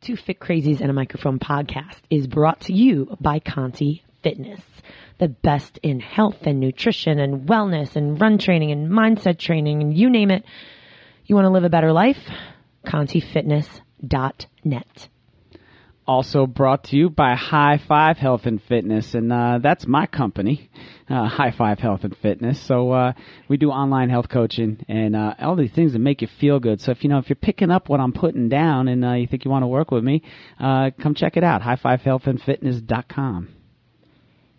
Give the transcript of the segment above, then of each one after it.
Two Fit Crazies and a Microphone podcast is brought to you by Conti Fitness, the best in health and nutrition and wellness and run training and mindset training and you name it. You want to live a better life? ContiFitness.net. Also brought to you by High Five Health and Fitness, and uh, that's my company, uh, High Five Health and Fitness. So uh, we do online health coaching and uh, all these things that make you feel good. So if you know if you're picking up what I'm putting down and uh, you think you want to work with me, uh, come check it out. HighFiveHealthAndFitness.com.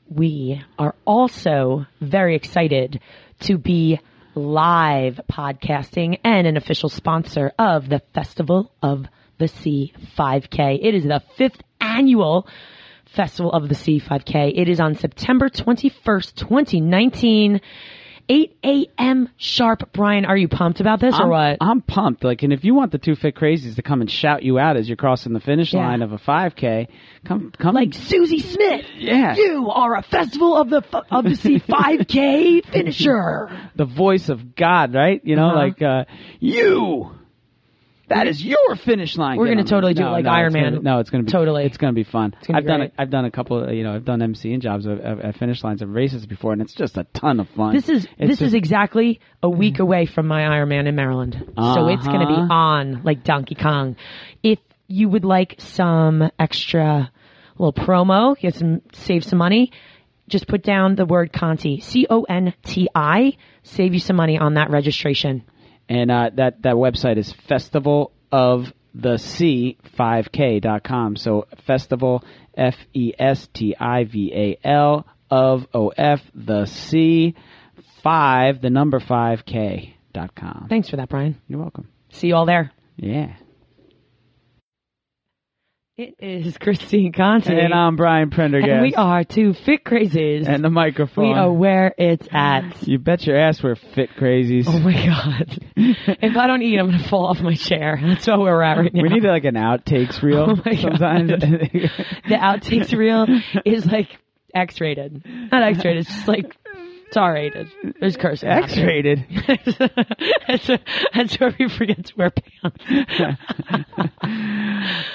We are also very excited to be live podcasting and an official sponsor of the Festival of the Sea 5K. It is the fifth annual Festival of the Sea 5K. It is on September 21st, 2019. 8 a.m. sharp. Brian, are you pumped about this or I'm, what? I'm pumped. Like, and if you want the two fit crazies to come and shout you out as you're crossing the finish Yeah. line of a 5K, come, come. like Susie Smith. Yeah. You are a Festival of the of the Sea 5K finisher. the voice of God, right? You know, Uh-huh. like uh, you. That is your finish line. We're Get gonna on totally do it like no, Iron it's gonna Man. be- no, it's gonna be Totally. It's gonna be fun. gonna I've be done great. it. I've done a couple. Of, you know, I've done MC MCing jobs at, at at finish lines of races before, and it's just a ton of fun. This is It's this is exactly a week away from my Iron Man in Maryland, so it's going to be Uh-huh. on like Donkey Kong. If you would like some extra little promo, get some save some money, just put down the word Conti, C O N T I, save you some money on that registration. And uh, that that website is festival of the sea 5k.com so festival f e s t i v a l of o f the C 5 the number 5k.com Thanks for that, Brian. you're welcome See you all there. yeah It is Christine Conti, and i'm brian prendergast and we are two fit crazies. and the microphone we are where it's at. you bet your ass we're fit crazies Oh my god! if I don't eat, I'm gonna fall off my chair. That's what we're at right now. we need like an outtakes reel Oh my God. sometimes the outtakes reel is like X-rated, not X-rated. It's just like it's R-rated. There's cursing. x-rated that's, that's where we forget to wear pants.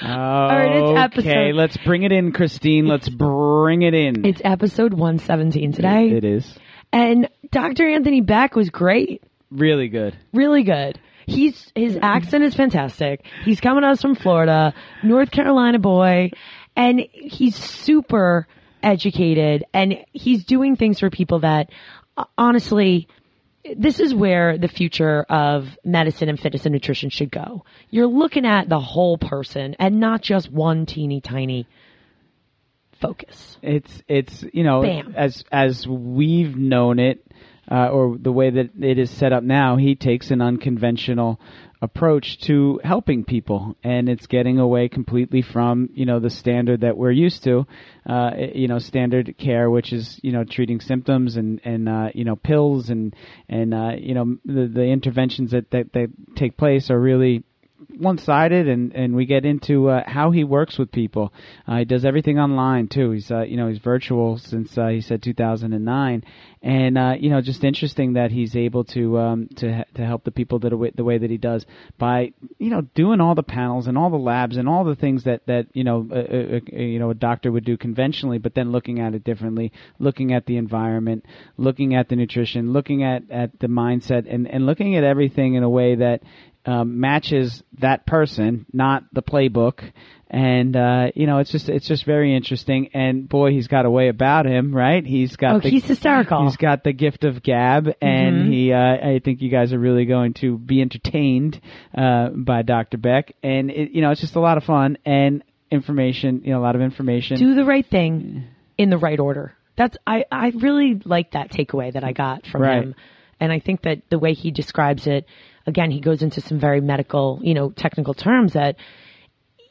right, it's okay, episode- let's bring it in, Christine. Let's bring it in. It's episode 117 today, It is and Dr. Anthony Beck was great. really good. really good. He's his accent is fantastic. He's coming to us from Florida, North Carolina boy, and he's super educated and he's doing things for people that honestly this is where the future of medicine and fitness and nutrition should go. You're looking at the whole person and not just one teeny tiny focus. It's it's you know Bam. as as we've known it, uh, or the way that it is set up now. He takes an unconventional approach to helping people, and it's getting away completely from you know the standard that we're used to, uh, you know standard care, which is you know treating symptoms and and uh, you know pills and and uh, you know the the interventions that that, that take place are really one-sided and and we get into uh, how he works with people. Uh, he does everything online too. He's uh, you know he's virtual since uh, he said 2009 and uh, you know just interesting that he's able to um, to to help the people that way, the way that he does by you know doing all the panels and all the labs and all the things that that you know uh, uh, uh, you know a doctor would do conventionally but then looking at it differently looking at the environment looking at the nutrition looking at at the mindset and and looking at everything in a way that um, matches that person, not the playbook. And uh, you know, it's just it's just very interesting. And boy, he's got a way about him, right? He's got Oh, the, he's hysterical. He's got the gift of gab, and he. Uh, I think you guys are really going to be entertained uh, by Dr. Beck. And it, you know, it's just a lot of fun and information. You know, a lot of information. do the right thing in the right order. That's I I really like that takeaway that I got from Right. him, and I think that the way he describes it, again, he goes into some very medical, you know, technical terms that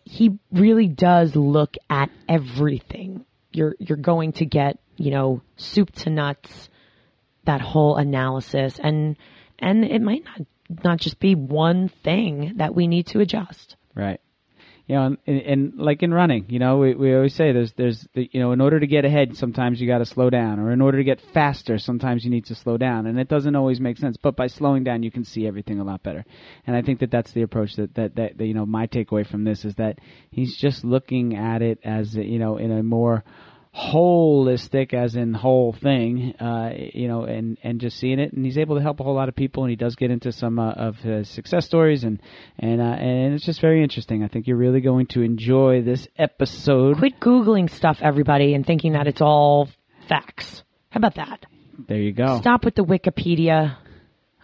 he really does look at everything. You're you're going to get you know soup to nuts, that whole analysis, and and it might not not just be one thing that we need to adjust. Right. You know, and, and like in running, you know, we, we always say there's there's the, you know, in order to get ahead, sometimes you got to slow down, or in order to get faster, sometimes you need to slow down, and it doesn't always make sense. But by slowing down, you can see everything a lot better. And I think that that's the approach that that, that, that you know my takeaway from this is that he's just looking at it as you know in a more holistic as in whole thing uh, you know and and just seeing it and he's able to help a whole lot of people and he does get into some uh, of his success stories and and uh, and it's just very interesting i think you're really going to enjoy this episode Quit Googling stuff, everybody, and thinking that it's all facts. How about that? there you go Stop with the Wikipedia.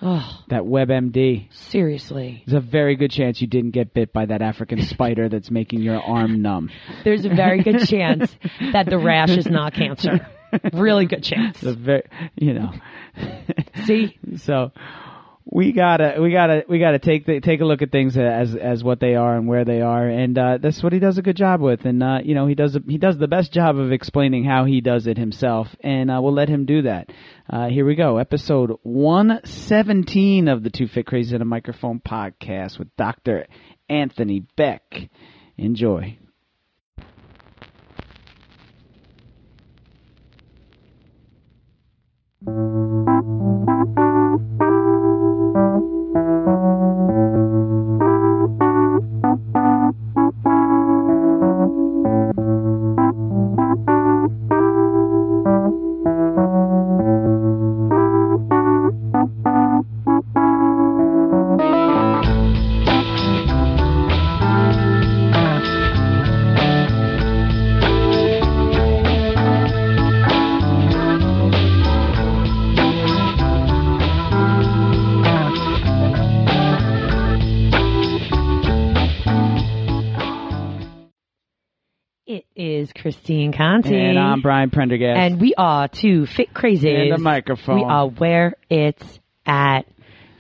Oh, that webmd seriously. there's a very good chance you didn't get bit by that african spider that's making your arm numb There's a very good chance that the rash is not cancer. Really good chance. very you know See? so we gotta we gotta we gotta take the, take a look at things as as what they are and where they are. And uh, that's what he does a good job with. And uh, you know he does a, he does the best job of explaining how he does it himself. And uh, we'll let him do that. Uh, here we go. Episode 117 of the two fit crazy in a microphone podcast with dr anthony beck. Enjoy Christine Conti. and i'm brian prendergast And we are two fit crazy. And a microphone. We are where it's at.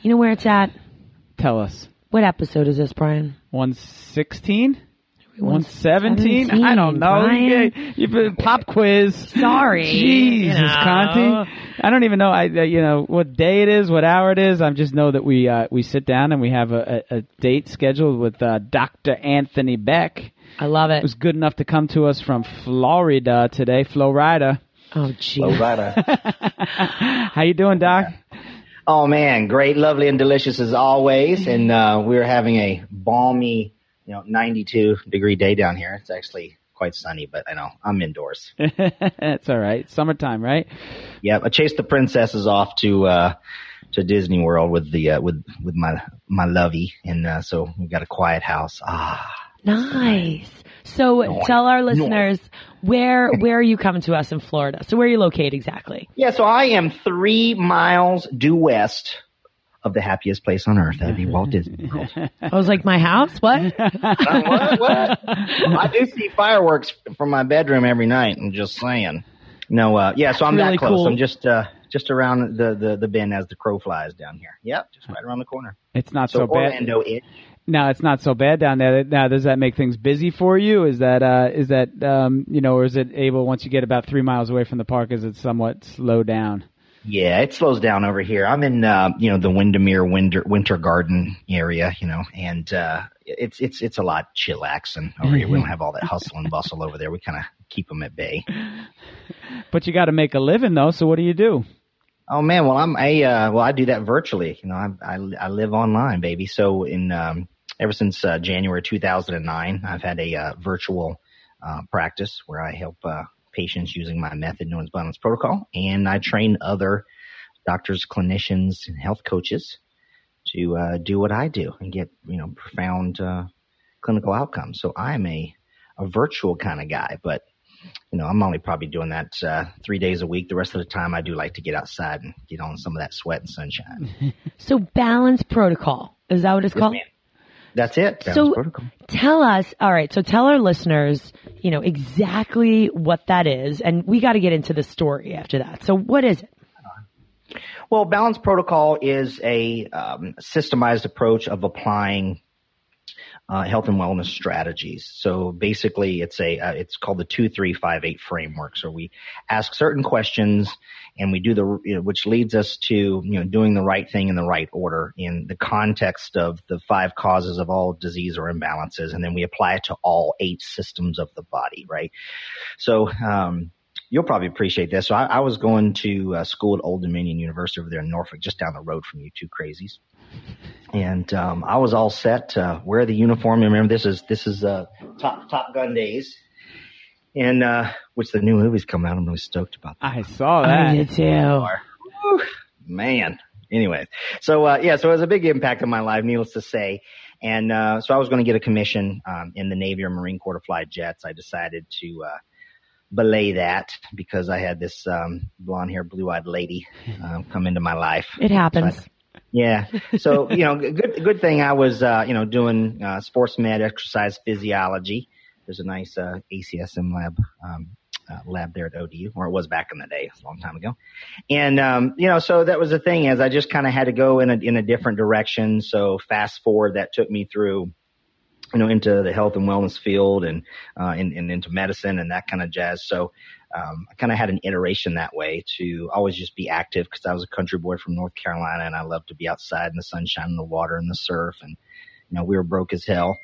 You know where it's at? tell us What episode is this, Brian? 116 117? I don't know. Brian. You, you put pop quiz. Sorry. Jesus, know. Conti. I don't even know. I uh, you know what day it is, what hour it is. I just know that we uh, we sit down and we have a, a, a date scheduled with uh, Dr. Anthony Beck. I love it. It was good enough to come to us from Florida today, Florida. Oh, gee. Low rider. How you doing, Doc? oh man, great, lovely, and delicious as always. And uh, we're having a balmy, you know, 92 degree day down here. It's actually quite sunny, but I know I'm indoors. That's all right. Summertime, right? Yeah, I chased the princesses off to uh, to Disney World with the uh, with with my my lovey, and uh, so we got a quiet house. Ah, Nice. So tell our listeners where where are you coming to us in Florida? So where are you located exactly? yeah. So I am three miles due west of the happiest place on earth. That'd be Walt Disney World. I was like, my house? What? what? What? I do see fireworks from my bedroom every night. I'm just saying. No, uh, yeah. So I'm really that close. cool. I'm just uh, just around the, the the bend as the crow flies down here. Yep, just right around the corner. It's not So, so, bad. Orlando, it. No, it's not so bad down there. Now, does that make things busy for you? Is that uh, is that um, you know, or is it able once you get about three miles away from the park, is it somewhat slow down? Yeah, it slows down over here. I'm in uh, you know the Windermere Winter Winter Garden area, you know, and uh, it's it's it's a lot chillaxing over here. We don't have all that hustle and bustle over there. We kind of keep them at bay. But you got to make a living though. So what do you do? Oh man, well I'm a uh, well I do that virtually. You know, I I, I live online, baby. So in um, ever since uh, January 2009, I've had a uh, virtual uh, practice where I help uh, patients using my method known as Balance Protocol, and I train other doctors, clinicians, and health coaches to uh, do what I do and get you know profound uh, clinical outcomes. So I'm a a virtual kind of guy, but you know, I'm only probably doing that uh, three days a week. The rest of the time, I do like to get outside and get on some of that sweat and sunshine. so balance protocol. Is that what it's called? ma'am. That's it. Balance So protocol. tell us, all right, so tell our listeners, you know, exactly what that is. And we got to get into the story after that. So what is it? Well, balance protocol is a um, systemized approach of applying uh, health and wellness strategies. So basically, it's a uh, it's called the two three five eight framework. So we ask certain questions, and we do the you know, which leads us to you know doing the right thing in the right order in the context of the five causes of all disease or imbalances, and then we apply it to all eight systems of the body. Right. So. Um, you'll probably appreciate this. So I, I was going to uh, school at Old Dominion University over there in Norfolk, just down the road from you two crazies and um, I was all set to wear the uniform. Remember, this is this is uh, Top Top Gun days, and uh, which the new movie's coming out. I'm really stoked about. That. I saw that. I did too. Whew, man. Anyway, so uh, yeah, so it was a big impact on my life, needless to say. And uh, so I was going to get a commission um, in the Navy or Marine Corps to fly jets. I decided to uh, belay that because I had this um, blonde hair, blue eyed lady uh, come into my life. It happens. So yeah. So, you know, good, good thing I was, uh, you know, doing, uh, sports med exercise physiology. There's a nice, uh, ACSM lab, um, uh, lab there at ODU, or it was back in the day, a long time ago. And, um, you know, so that was the thing is I just kind of had to go in a, in a different direction. So fast forward, that took me through, you know, into the health and wellness field and, uh, and, and into medicine and that kind of jazz. So, um, I kind of had an iteration that way to always just be active because I was a country boy from North Carolina and I loved to be outside in the sunshine and the water and the surf. And, you know, we were broke as hell.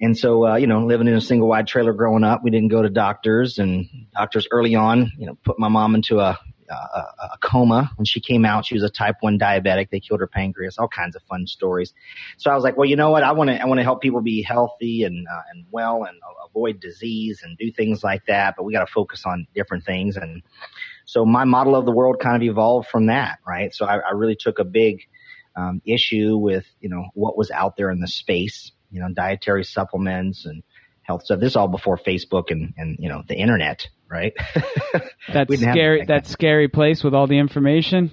And so, uh, you know, living in a single wide trailer growing up, we didn't go to doctors and doctors early on, you know, put my mom into a, a, a coma when she came out. She was a type one diabetic. They killed her pancreas, all kinds of fun stories. So I was like, well, you know what? I want to, I want to help people be healthy and, uh, and well and avoid disease and do things like that, but we got to focus on different things. And so my model of the world kind of evolved from that, right? So I, I really took a big, um, issue with, you know, what was out there in the space, you know, dietary supplements and health stuff. This is all before Facebook and, and, you know, the internet right? that scary, that scary place with all the information.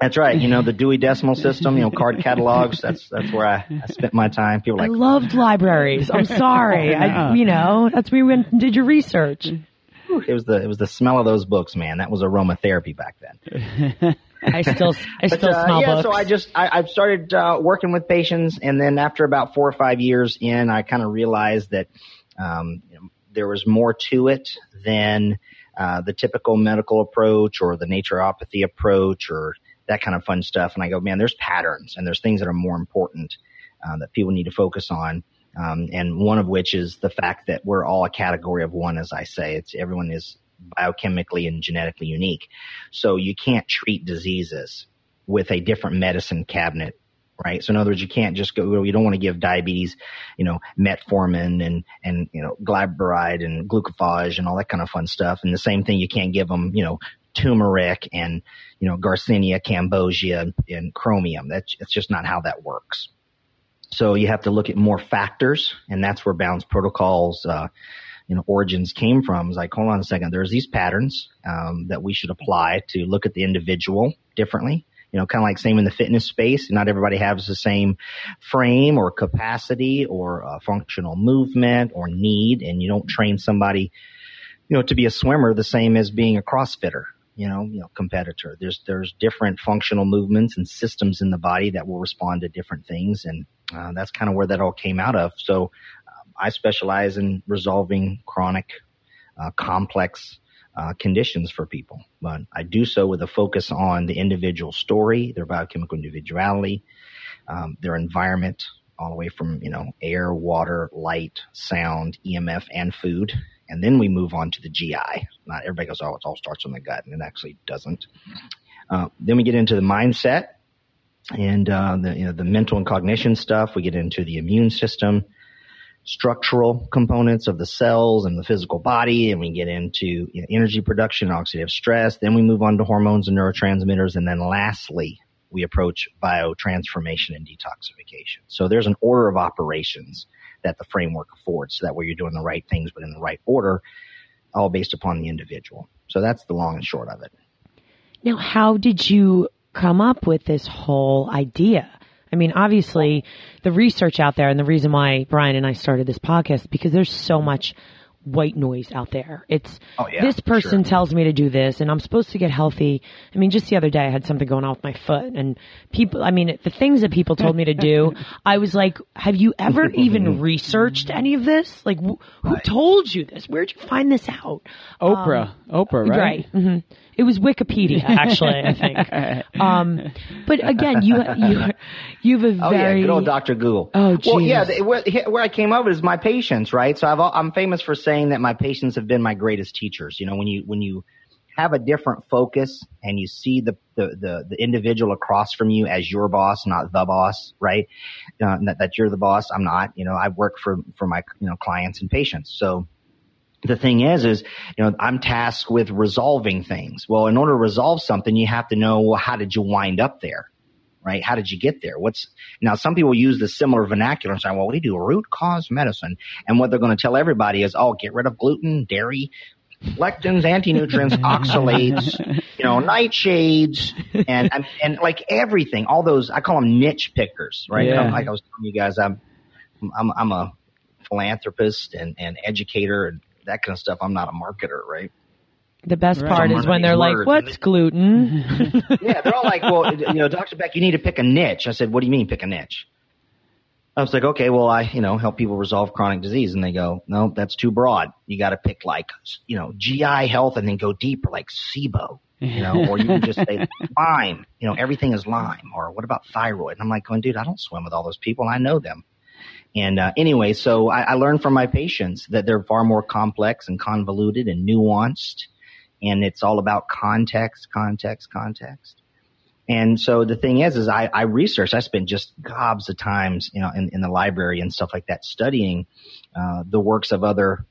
That's right. You know, the Dewey Decimal System, you know, card catalogs. That's, that's where I, I spent my time. People like, I loved libraries. I'm sorry. I, you know, that's where you went and did your research. It was the, it was the smell of those books, man. That was aromatherapy back then. I still, I still but, uh, smell yeah, books. so I just, I, I started, uh, working with patients and then after about four or five years in, I kind of realized that, um, you know, there was more to it than uh, the typical medical approach or the naturopathy approach or that kind of fun stuff. And I go, man, there's patterns and there's things that are more important uh, that people need to focus on. Um, and one of which is the fact that we're all a category of one, as I say. It's everyone is biochemically and genetically unique. So you can't treat diseases with a different medicine cabinet right? So in other words, you can't just go, you don't want to give diabetes, you know, metformin and, and, you know, glyburide and glucophage and all that kind of fun stuff. And the same thing, you can't give them, you know, turmeric and, you know, Garcinia, cambogia and chromium. That's, it's just not how that works. So you have to look at more factors and that's where Balance protocols, uh, you know, origins came from. Is like, hold on a second. There's these patterns um, that we should apply to look at the individual differently you know, kind of like same in the fitness space. Not everybody has the same frame or capacity or uh, functional movement or need, and you don't train somebody, you know, to be a swimmer the same as being a CrossFitter. You know, you know, competitor. There's there's different functional movements and systems in the body that will respond to different things, and uh, that's kind of where that all came out of. So, um, I specialize in resolving chronic, uh, complex uh, conditions for people. But I do so with a focus on the individual story, their biochemical individuality, um, their environment, all the way from you know air, water, light, sound, EMF, and food. And then we move on to the GI. Not everybody goes, oh, it all starts on the gut, and it actually doesn't. Uh, then we get into the mindset and uh, the you know the mental and cognition stuff. We get into the immune system structural components of the cells and the physical body, and we get into you know, energy production, oxidative stress. Then we move on to hormones and neurotransmitters, and then lastly, we approach biotransformation and detoxification. So there's an order of operations that the framework affords, so that way you're doing the right things, but in the right order, all based upon the individual. So that's the long and short of it. Now, how did you come up with this whole idea? I mean, obviously the research out there and the reason why Brian and I started this podcast because there's so much white noise out there. It's Oh, yeah, this person sure. tells me to do this, and I'm supposed to get healthy. I mean, just the other day I had something going on with my foot, and people. I mean, the things that people told me to do, I was like, "Have you ever even researched any of this? Like, wh- who told you this? Where'd you find this out?" Oprah, Oprah, right? hmm It was Wikipedia, actually. I think. Um, but again, you you you have a Oh very yeah, good old Doctor Google. Oh, Well, yeah, geez. the- where, where I came up is my patients, right? So I've, I'm famous for saying that my patients have been my greatest teachers. You know, when you when you have a different focus and you see the the the, the individual across from you as your boss, not the boss, right? Uh, that, that you're the boss. I'm not. You know, I work for for my you know clients and patients. So the thing is, is, you know, I'm tasked with resolving things. Well, in order to resolve something, you have to know, well, how did you wind up there? Right? How did you get there? What's, now some people use the similar vernacular and say, well, we do root cause medicine. And what they're going to tell everybody is, oh, get rid of gluten, dairy, lectins, anti-nutrients, oxalates, you know, nightshades, and, and, and like everything, all those, I call them niche pickers, right? Yeah. Like I was telling you guys, I'm, I'm, I'm a philanthropist and, and educator and that kind of stuff. I'm not a marketer, right? the best Right. part Some is when they're like, words, "What's gluten?" Yeah, they're all like, well, you know, Dr. Beck, you need to pick a niche. I said, what do you mean pick a niche? I was like, okay, well, I, you know, help people resolve chronic disease. And they go, no, that's too broad. You got to pick like, you know, GI health and then go deeper like SIBO, you know, or you can just say Lyme, you know, everything is Lyme. Or what about thyroid? And I'm like, going, dude, I don't swim with all those people. I know them. And uh, anyway, so I, I learned from my patients that they're far more complex and convoluted and nuanced. And it's all about context, context, context. And so the thing is, is I, I I spent just gobs of times, you know, in, in the library and stuff like that studying, uh, the works of other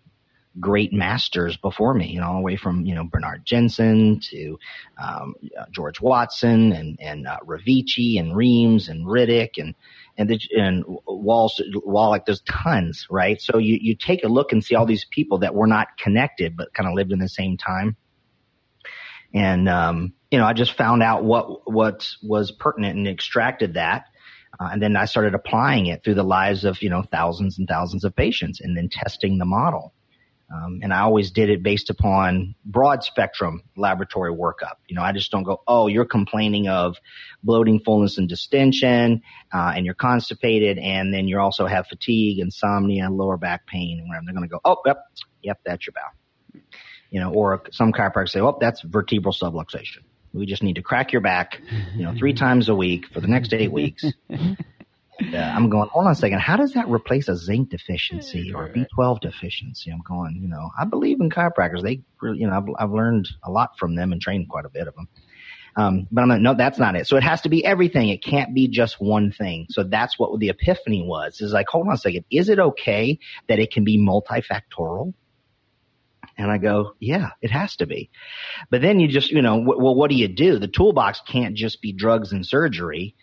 great masters before me, you know, all the way from, you know, Bernard Jensen to, um, uh, George Watson and, and, uh, Revici and Reams and Riddick and, and the, and Wall, Wallach, there's tons, right? So you, you take a look and see all these people that were not connected, but kind of lived in the same time and um, you know I just found out what what was pertinent and extracted that, uh, and then I started applying it through the lives of you know thousands and thousands of patients, and then testing the model. Um, and I always did it based upon broad spectrum laboratory workup. You know, I just don't go, oh, you're complaining of bloating, fullness, and distension, uh, and you're constipated, and then you also have fatigue, insomnia, lower back pain, and whatever. They're going to go, oh, yep, yep, that's your bowel you know, or some chiropractors say, oh, that's vertebral subluxation. We just need to crack your back, you know, three times a week for the next eight weeks. And, uh, I'm going, hold on a second. How does that replace a zinc deficiency or a B12 deficiency? I'm going, you know, I believe in chiropractors. They, really, you know, I've, I've learned a lot from them and trained quite a bit of them. Um, but I'm like, no, that's not it. So it has to be everything. It can't be just one thing. So that's what the epiphany was. Is like, hold on a second. Is it okay that it can be multifactorial? And I go, yeah, it has to be. But then you just, you know, w- well, what do you do? The toolbox can't just be drugs and surgery.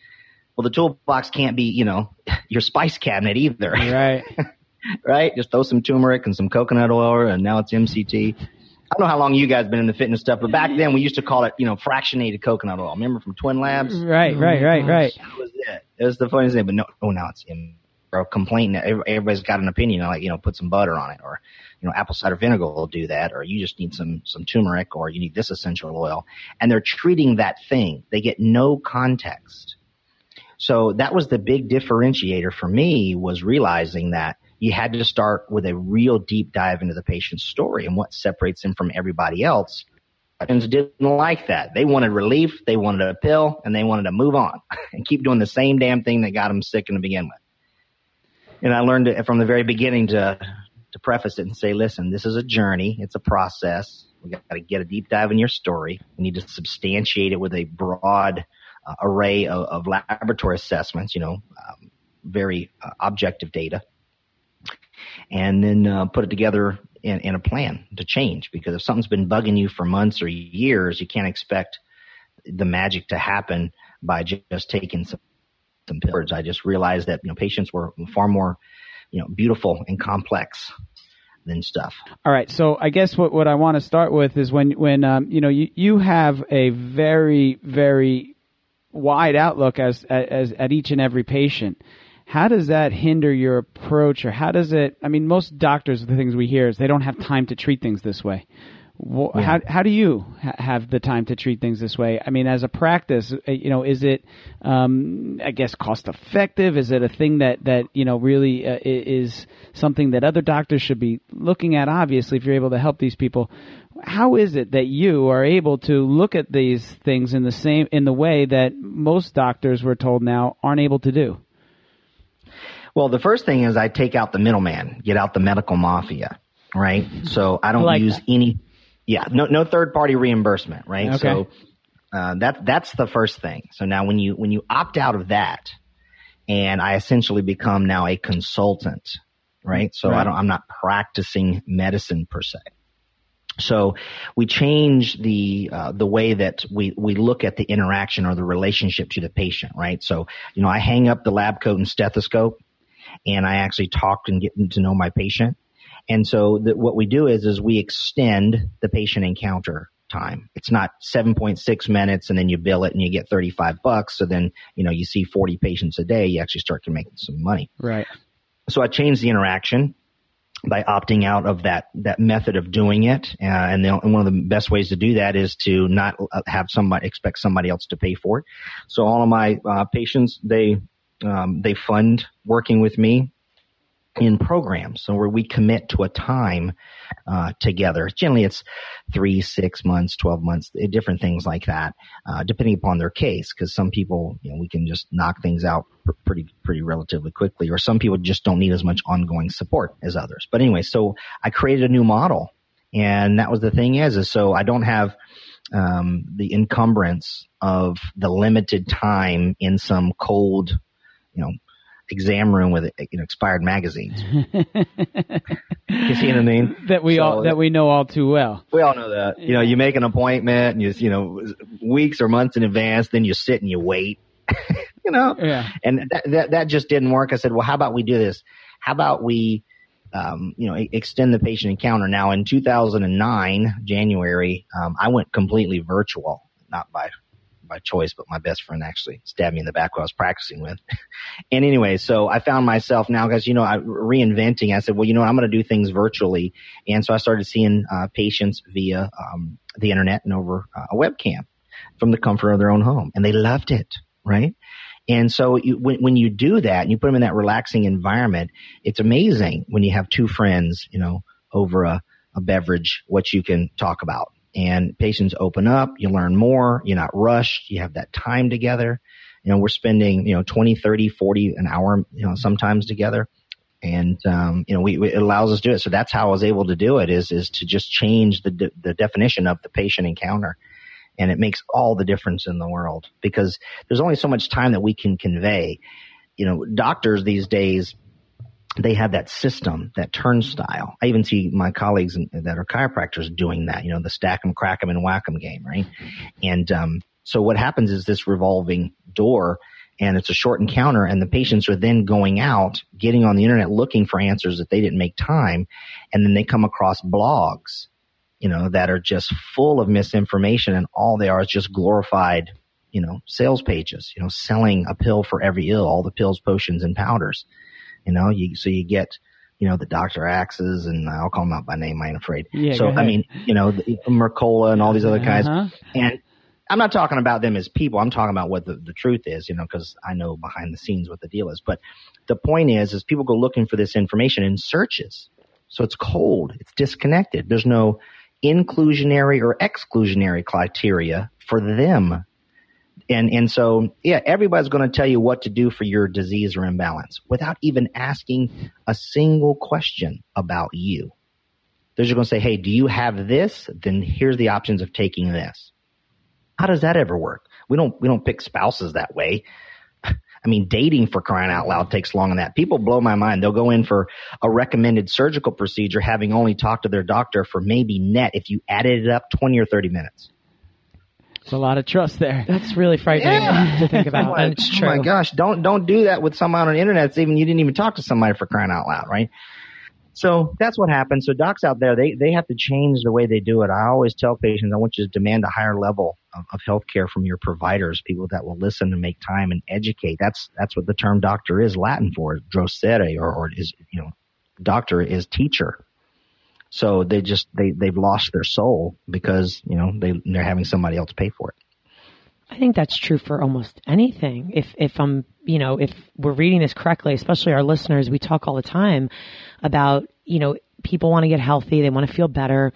Well, the toolbox can't be, you know, your spice cabinet either. Right. right? Just throw some turmeric and some coconut oil and now it's MCT. I don't know how long you guys been in the fitness stuff, but back then we used to call it, you know, fractionated coconut oil. Remember from Twin Labs? Right, right, right, right. That was it. It was the funniest thing, but no, oh, now it's in or that Everybody's got an opinion, like you know, put some butter on it, or you know, apple cider vinegar will do that, or you just need some some turmeric, or you need this essential oil, and they're treating that thing. They get no context. So that was the big differentiator for me was realizing that you had to start with a real deep dive into the patient's story and what separates them from everybody else. Patients didn't like that. They wanted relief, they wanted a pill, and they wanted to move on and keep doing the same damn thing that got them sick in the begin with. And I learned it from the very beginning to to preface it and say, listen, this is a journey, it's a process. We got to get a deep dive in your story. We need to substantiate it with a broad uh, array of, of laboratory assessments, you know, um, very uh, objective data, and then uh, put it together in, in a plan to change. Because if something's been bugging you for months or years, you can't expect the magic to happen by just taking some, some pills. I just realized that you know patients were far more you know beautiful and complex than stuff. All right. So I guess what, what I want to start with is when when um, you know you, you have a very very wide outlook as as at each and every patient, how does that hinder your approach, or how does it? I mean, most doctors, the things we hear is they don't have time to treat things this way. Well, yeah. How how do you ha- have the time to treat things this way? I mean, as a practice, uh, you know, is it, um, I guess, cost effective? Is it a thing that that you know really uh, is something that other doctors should be looking at? Obviously, if you're able to help these people, how is it that you are able to look at these things in the same in the way that most doctors, we're told now, aren't able to do? Well, the first thing is I take out the middleman, get out the medical mafia, right? So I don't like use that. any yeah, no no third party reimbursement, right? Okay. So uh, that that's the first thing. So now when you when you opt out of that, and I essentially become now a consultant, right? So right. I don't I'm not practicing medicine per se. So we change the uh, the way that we we look at the interaction or the relationship to the patient, right? So you know I hang up the lab coat and stethoscope, and I actually talk and get to know my patient. And so the, what we do is, is we extend the patient encounter time. It's not 7.6 minutes and then you bill it and you get 35 bucks. So then, you know, you see 40 patients a day, you actually start to make some money. Right. So I changed the interaction by opting out of that that method of doing it. Uh, and, and, one of the best ways to do that is to not uh, have somebody expect somebody else to pay for it. So all of my uh, patients they um, they fund working with me in programs, so where we commit to a time uh, together. Generally, it's three, six months, twelve months, eh, different things like that, uh, depending upon their case. Because some people, you know, we can just knock things out pr- pretty, pretty relatively quickly, or some people just don't need as much ongoing support as others. But anyway, so I created a new model, and that was the thing is, is so I don't have um, the encumbrance of the limited time in some cold, you know, exam room with you know expired magazines. you see what I mean? That we so, all that we know all too well. We all know that. You know, you make an appointment and you you know weeks or months in advance, then you sit and you wait. you know, yeah. And that, that that just didn't work. I said, well, how about we do this? How about we um, you know, extend the patient encounter. Now in 2009, January, um, I went completely virtual, not by by choice, but my best friend actually stabbed me in the back while I was practicing with. and anyway, so I found myself now, guys, you know, I, reinventing. I said, well, you know, I'm going to do things virtually. And so I started seeing uh, patients via um, the internet and over uh, a webcam from the comfort of their own home. And they loved it, right? And so you, when, when you do that and you put them in that relaxing environment, it's amazing when you have two friends, you know, over a, a beverage, what you can talk about and patients open up, you learn more, you're not rushed, you have that time together. You know, we're spending, you know, 20, 30, 40 an hour, you know, sometimes together. And, um, you know, we, we, it allows us to do it. So that's how I was able to do it is, is to just change the, de- the definition of the patient encounter. And it makes all the difference in the world because there's only so much time that we can convey. You know, doctors these days, they have that system, that turnstile. I even see my colleagues that are chiropractors doing that, you know, the stack 'em, crack 'em, and whack 'em game, right? And um, so what happens is this revolving door, and it's a short encounter, and the patients are then going out, getting on the internet, looking for answers that they didn't make time, and then they come across blogs, you know, that are just full of misinformation, and all they are is just glorified, you know, sales pages, you know, selling a pill for every ill, all the pills, potions, and powders you know, you, so you get, you know, the Dr. Axes and I'll call them out by name. I ain't afraid. Yeah, so, I mean, you know, the, Mercola and all these other guys. Uh-huh. And I'm not talking about them as people. I'm talking about what the, the truth is, you know, because I know behind the scenes what the deal is. But the point is, is people go looking for this information in searches. So it's cold. It's disconnected. There's no inclusionary or exclusionary criteria for them and and so yeah, everybody's going to tell you what to do for your disease or imbalance without even asking a single question about you. They're just going to say, "Hey, do you have this? Then here's the options of taking this." How does that ever work? We don't we don't pick spouses that way. I mean, dating for crying out loud takes long on that. People blow my mind. They'll go in for a recommended surgical procedure having only talked to their doctor for maybe net if you added it up 20 or 30 minutes. It's a lot of trust there. That's really frightening yeah. to think about. and it's true. Oh my gosh, don't don't do that with someone on the internet. It's even you didn't even talk to somebody for crying out loud, right? So that's what happens. So docs out there, they, they have to change the way they do it. I always tell patients, I want you to demand a higher level of, of healthcare from your providers, people that will listen and make time and educate. That's that's what the term doctor is Latin for, docere, or, or is you know, doctor is teacher. So they just they they've lost their soul because you know they they're having somebody else pay for it. I think that's true for almost anything. If if I'm, you know, if we're reading this correctly, especially our listeners, we talk all the time about, you know, people want to get healthy, they want to feel better,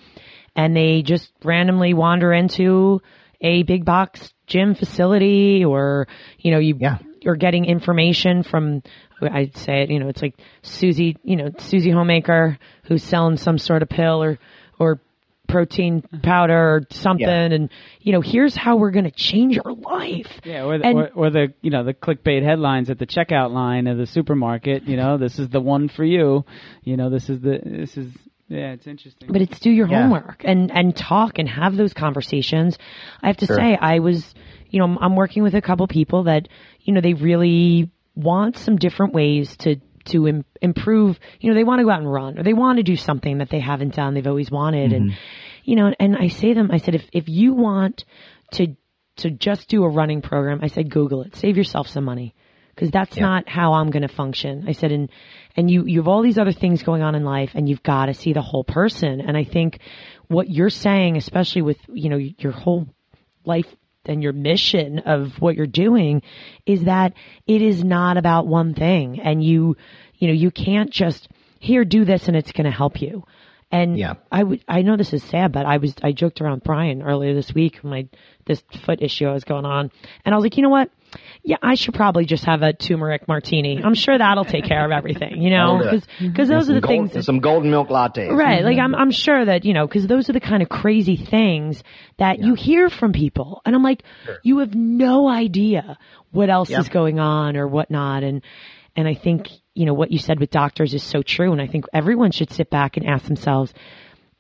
and they just randomly wander into a big box gym facility or, you know, you Yeah. you're getting information from I'd say it, you know, it's like Susie, you know, Susie Homemaker who's selling some sort of pill or or protein powder or something Yeah. and you know, here's how we're going to change your life. Yeah, or the, And- or, or the you know the clickbait headlines at the checkout line of the supermarket. You know, this is the one for you. You know, this is the this is yeah, it's interesting. but it's do your Yeah. homework and and talk and have those conversations. I have to Sure. say, I was, you know, I'm working with a couple people that, you know, they really want some different ways to to Im- improve. You know, they want to go out and run or they want to do something that they haven't done. They've always wanted, and mm-hmm. you know, and I say to them, I said, if if you want to to just do a running program, I said, Google it, save yourself some money because that's Yeah. not how I'm going to function. I said, and and you you have all these other things going on in life, and you've got to see the whole person. And I think what you're saying, especially with you know your whole life and your mission of what you're doing, is that it is not about one thing, and you you know you can't just here do this and it's going to help you. And Yeah. I would, I know this is sad, but I was, I joked around Brian earlier this week when I, this foot issue I was going on. And I was like, you know what? Yeah, I should probably just have a turmeric martini. I'm sure that'll take care of everything, you know, because, because those are the gold- things that, some golden milk lattes. Right. Like I'm, mm-hmm. I'm sure that, you know, cause those are the kind of crazy things that you hear from people. And I'm like, you have no idea what else Yeah. is going on or whatnot. And, and I think, you know, what you said with doctors is so true. And I think everyone should sit back and ask themselves,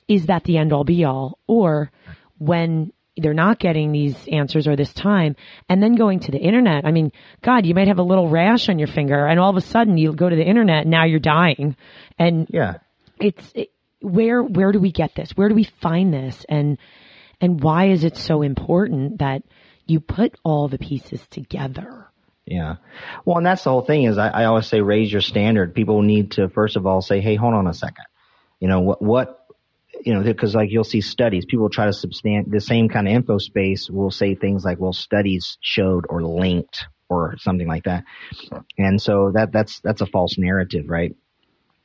is that the end all be all? Or when they're not getting these answers or this time and then going to the internet. I mean, God, you might have a little rash on your finger and all of a sudden you go to the internet and now you're dying. And Yeah. it's it, where where do we get this? Where do we find this? And and why is it so important that you put all the pieces together? Yeah. Well, and that's the whole thing is I, I always say raise your standard. People need to first of all say, hey, hold on a second. You know, what, what, you know, because like you'll see studies, people try to substan the same kind of info space will say things like, well, studies showed or linked or something like that. And so that, that's, that's a false narrative, right?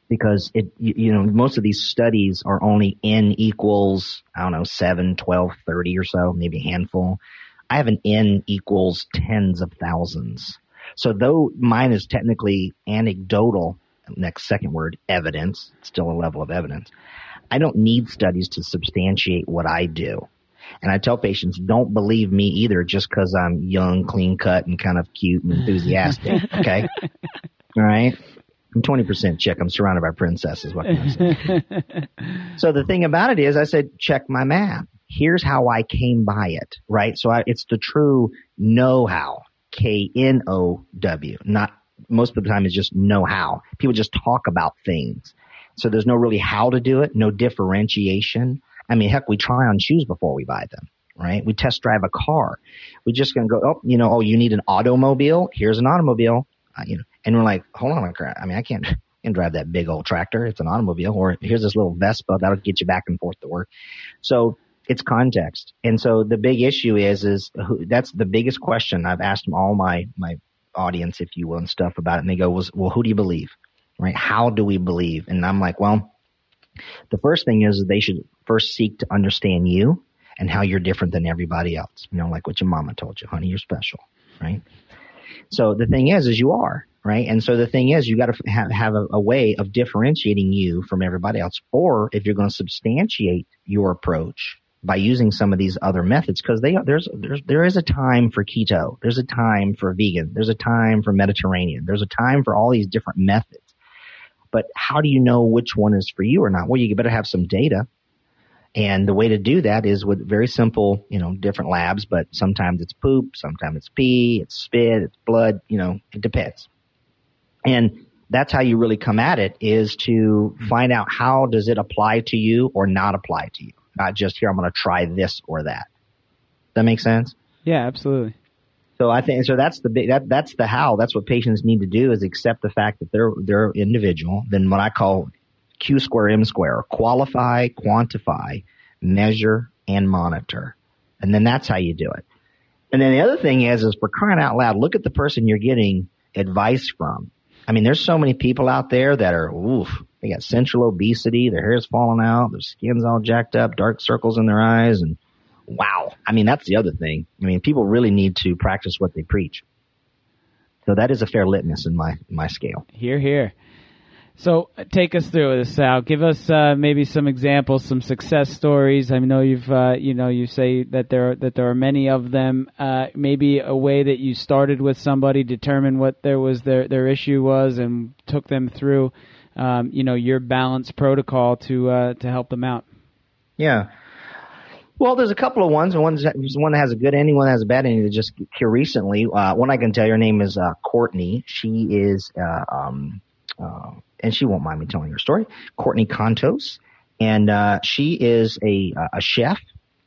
Because it, you, you know, most of these studies are only n equals, I don't know, 7, 12, 30 or so, maybe a handful. I have an n equals tens of thousands. So though mine is technically anecdotal, next second word, evidence, still a level of evidence, I don't need studies to substantiate what I do. And I tell patients, don't believe me either just because I'm young, clean cut, and kind of cute and enthusiastic. Okay? All right? I'm 20% chick. I'm surrounded by princesses. What can I say? so the thing about it is, I said, check my math. Here's how I came by it, right? So I, it's the true know-how. K-N-O-W. Not, most of the time it's just know-how. People just talk about things. So there's no really how to do it, no differentiation. I mean, heck, we try on shoes before we buy them, right? We test drive a car. We're just gonna go, oh, you know, oh, you need an automobile? Here's an automobile. Uh, you know, and we're like, hold on. I mean, I can't, can't drive that big old tractor. It's an automobile. Or here's this little Vespa that'll get you back and forth to work. So it's context. And so the big issue is, is who, that's the biggest question I've asked all my, my audience, if you will, and stuff about it. And they go, was, well, who do you believe? Right? How do we believe? And I'm like, well, the first thing is they should first seek to understand you and how you're different than everybody else. You know, like what your mama told you, honey, you're special, right? So the thing is, is you are, right? And so the thing is, you got to have, have a, a way of differentiating you from everybody else. Or if you're going to substantiate your approach by using some of these other methods, because there's there's there is a time for keto, there's a time for vegan, there's a time for Mediterranean, there's a time for all these different methods. But how do you know which one is for you or not? Well, you better have some data. And the way to do that is with very simple, you know, different labs, but sometimes it's poop, sometimes it's pee, it's spit, it's blood, you know, it depends. And that's how you really come at it is to find out how does it apply to you or not apply to you. Not just here, I'm going to try this or that. That makes sense. Yeah, absolutely. So I think so. That's the big. That that's the how. That's what patients need to do is accept the fact that they're they're individual. Then what I call Q square M square: qualify, quantify, measure, and monitor. And then that's how you do it. And then the other thing is, is for crying out loud, look at the person you're getting advice from. I mean, there's so many people out there that are, oof, they got central obesity, their hair's falling out, their skin's all jacked up, dark circles in their eyes, and wow. I mean, that's the other thing. I mean, people really need to practice what they preach. So that is a fair litmus in my my scale. Here, here. So uh, take us through this, Sal. Give us uh, maybe some examples, some success stories. I know you've, uh, you know, you say that there are, that there are many of them. Uh, maybe a way that you started with somebody, determined what there was their their issue was, and took them through, um, you know, your balance protocol to uh, to help them out. Yeah. Well, there's a couple of ones. One's one that has a good ending, one that has a bad ending. That just here recently. Uh, one I can tell Your name is uh, Courtney. She is uh, um, uh, and she won't mind me telling her story. Courtney Contos, and uh, she is a a chef,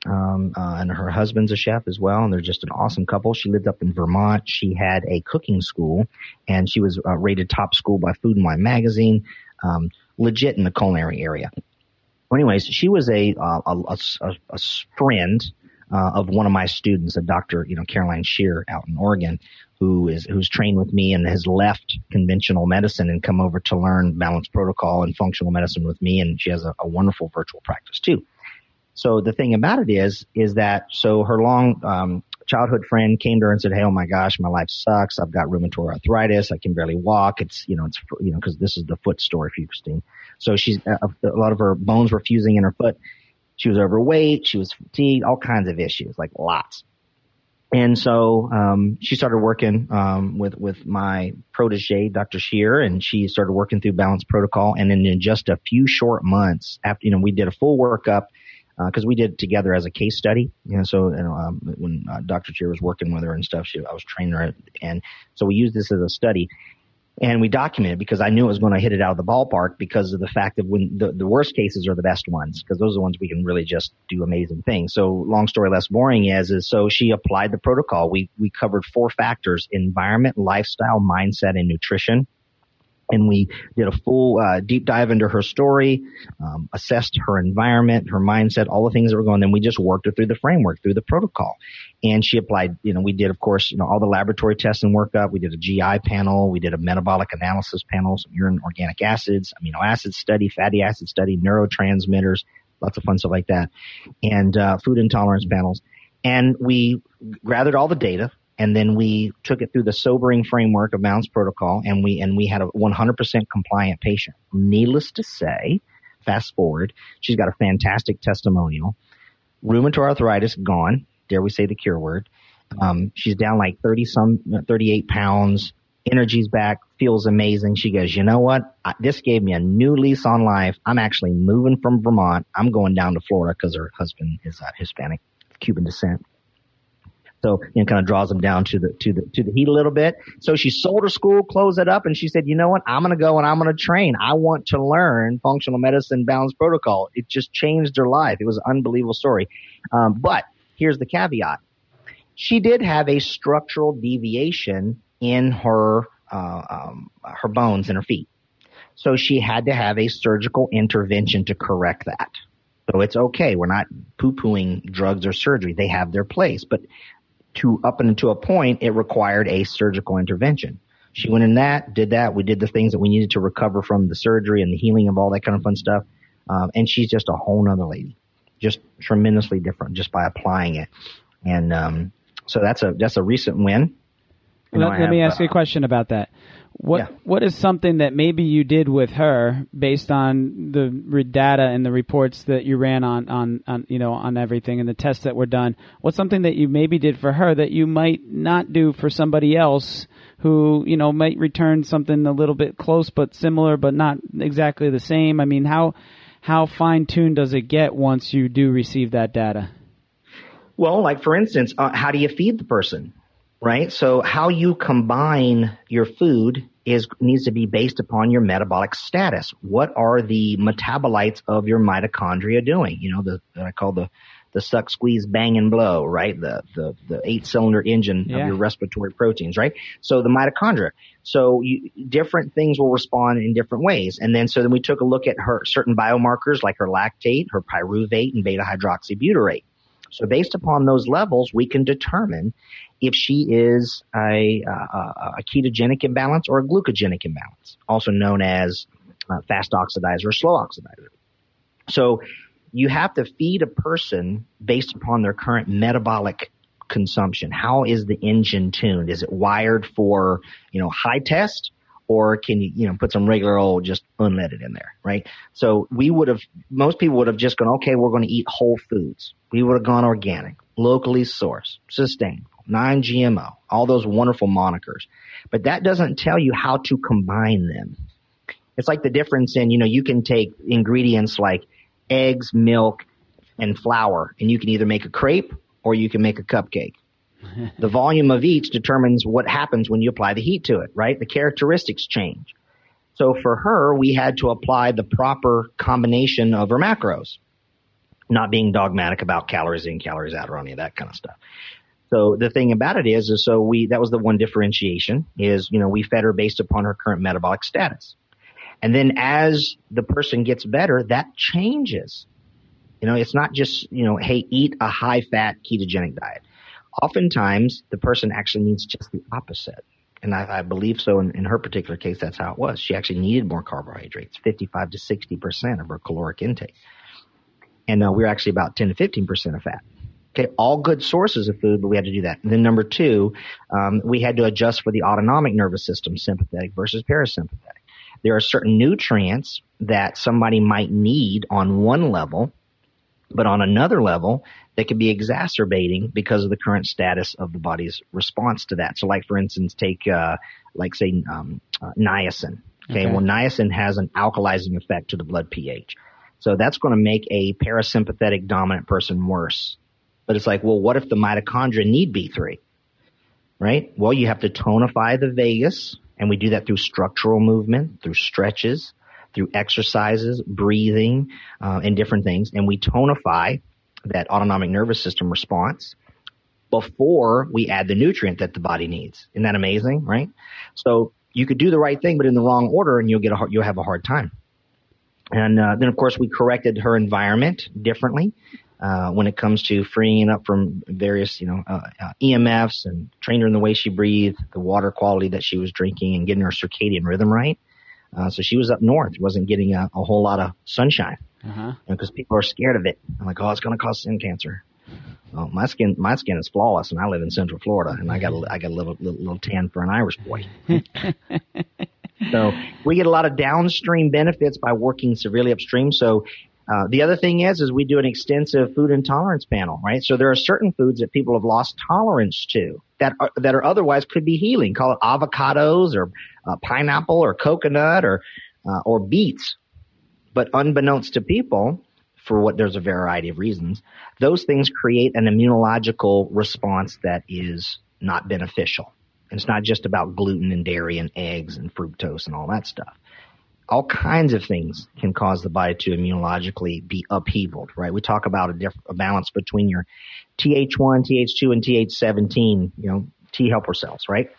um, uh, and her husband's a chef as well, and they're just an awesome couple. She lived up in Vermont. She had a cooking school, and she was uh, rated top school by Food and Wine magazine. Um, legit in the culinary area. Well, anyways, she was a uh, a, a, a friend uh, of one of my students, a doctor, you know, Caroline Shear out in Oregon, who is who's trained with me and has left conventional medicine and come over to learn balanced protocol and functional medicine with me, and she has a, a wonderful virtual practice too. So the thing about it is, is that so her long um, childhood friend came to her and said, "Hey, oh my gosh, my life sucks. I've got rheumatoid arthritis. I can barely walk. It's you know, it's you know, because this is the foot story for you, Christine. So she's a, a lot of her bones were fusing in her foot. She was overweight. She was fatigued. All kinds of issues, like lots. And so um, she started working um, with with my protege, Dr. Shear, and she started working through Balance Protocol. And then in just a few short months, after you know, we did a full workup because uh, we did it together as a case study. You know, so you know, um, when uh, Dr. Shear was working with her and stuff, she I was training her, and so we used this as a study and we documented because I knew it was going to hit it out of the ballpark because of the fact that when the, the worst cases are the best ones because those are the ones we can really just do amazing things. So long story less boring is, is so she applied the protocol. We, we covered four factors, environment, lifestyle, mindset, and nutrition and we did a full uh, deep dive into her story, um, assessed her environment, her mindset, all the things that were going. Then we just worked her through the framework, through the protocol, and she applied. You know, we did, of course, you know, all the laboratory tests and workup. We did a GI panel, we did a metabolic analysis panel, some urine organic acids, amino acid study, fatty acid study, neurotransmitters, lots of fun stuff like that, and uh, food intolerance panels. And we gathered all the data and then we took it through the sobering framework of Mounds protocol, and we and we had a 100% compliant patient. Needless to say, fast forward, she's got a fantastic testimonial. Rheumatoid arthritis gone. Dare we say the cure word? Um, she's down like 30 some, 38 pounds. Energy's back. Feels amazing. She goes, you know what? I, this gave me a new lease on life. I'm actually moving from Vermont. I'm going down to Florida because her husband is uh, Hispanic, Cuban descent. So, you know, kind of draws them down to the, to the, to the heat a little bit. So she sold her school, closed it up, and she said, you know what? I'm going to go and I'm going to train. I want to learn functional medicine balance protocol. It just changed her life. It was an unbelievable story. Um, but here's the caveat. She did have a structural deviation in her, uh, um, her bones and her feet. So she had to have a surgical intervention to correct that. So it's okay. We're not poo pooing drugs or surgery. They have their place. But to up until a point, it required a surgical intervention. She went in that, did that. We did the things that we needed to recover from the surgery and the healing of all that kind of fun stuff. Um, and she's just a whole nother lady, just tremendously different just by applying it. And um, so that's a that's a recent win. let, let have, me ask uh, you a question about that. What yeah. what is something that maybe you did with her based on the data and the reports that you ran on, on, on you know on everything and the tests that were done? What's something that you maybe did for her that you might not do for somebody else who you know might return something a little bit close but similar but not exactly the same? I mean, how how fine tuned does it get once you do receive that data? Well, like for instance, uh, how do you feed the person? Right? So how you combine your food is needs to be based upon your metabolic status. What are the metabolites of your mitochondria doing? You know, the I call the the suck, squeeze, bang, and blow, right? The the, the eight cylinder engine Yeah. of your respiratory proteins, right? So the mitochondria. So you, different things will respond in different ways. And then so then we took a look at her certain biomarkers like her lactate, her pyruvate, and beta hydroxybutyrate. So based upon those levels, we can determine if she is a, uh, a ketogenic imbalance or a glucogenic imbalance, also known as uh, fast oxidizer or slow oxidizer. So you have to feed a person based upon their current metabolic consumption. How is the engine tuned? Is it wired for, you know, high test or can you, you know, put some regular old just unleaded in there, right? So we would have, most people would have just gone, okay, we're going to eat whole foods. We would have gone organic, locally sourced, sustainable, non-GMO, all those wonderful monikers. But that doesn't tell you how to combine them. It's like the difference in, you know, you can take ingredients like eggs, milk, and flour, and you can either make a crepe or you can make a cupcake. the volume of each determines what happens when you apply the heat to it, right? The characteristics change. So for her, we had to apply the proper combination of her macros, not being dogmatic about calories in, calories out, or any of that kind of stuff. So the thing about it is, is so we, that was the one differentiation is, you know, we fed her based upon her current metabolic status. And then as the person gets better, that changes. You know, it's not just, you know, hey, eat a high fat ketogenic diet. Oftentimes the person actually needs just the opposite. And I, I believe so in, in her particular case, that's how it was. She actually needed more carbohydrates, 55 to 60% of her caloric intake. And uh, we we're actually about 10 to 15% of fat. Okay, all good sources of food, but we had to do that. And then number two, um, we had to adjust for the autonomic nervous system, sympathetic versus parasympathetic. There are certain nutrients that somebody might need on one level, but on another level, they could be exacerbating because of the current status of the body's response to that. So, like for instance, take uh, like say um, uh, niacin. Okay? Okay. well niacin has an alkalizing effect to the blood pH, so that's going to make a parasympathetic dominant person worse. But it's like, well, what if the mitochondria need B3? Right? Well, you have to tonify the vagus, and we do that through structural movement, through stretches, through exercises, breathing, uh, and different things. And we tonify that autonomic nervous system response before we add the nutrient that the body needs. Isn't that amazing? Right? So you could do the right thing, but in the wrong order, and you'll get a hard, you'll have a hard time. And uh, then, of course, we corrected her environment differently uh, when it comes to freeing up from various, you know, uh, uh, EMFs and trained her in the way she breathed, the water quality that she was drinking, and getting her circadian rhythm right. Uh, so she was up north, wasn't getting a, a whole lot of sunshine Uh-huh. because people are scared of it. I'm like, oh, it's going to cause skin cancer. Well, my skin, my skin is flawless, and I live in Central Florida, and I got, a, I got a little, little, little tan for an Irish boy. so we get a lot of downstream benefits by working severely upstream. So uh, the other thing is, is we do an extensive food intolerance panel, right? So there are certain foods that people have lost tolerance to that are, that are otherwise could be healing. Call it avocados or uh, pineapple or coconut or uh, or beets. But unbeknownst to people, for what there's a variety of reasons, those things create an immunological response that is not beneficial. And it's not just about gluten and dairy and eggs and fructose and all that stuff all kinds of things can cause the body to immunologically be upheavaled, right? We talk about a, diff- a balance between your TH1, TH2, and TH17, you know, T helper cells, right?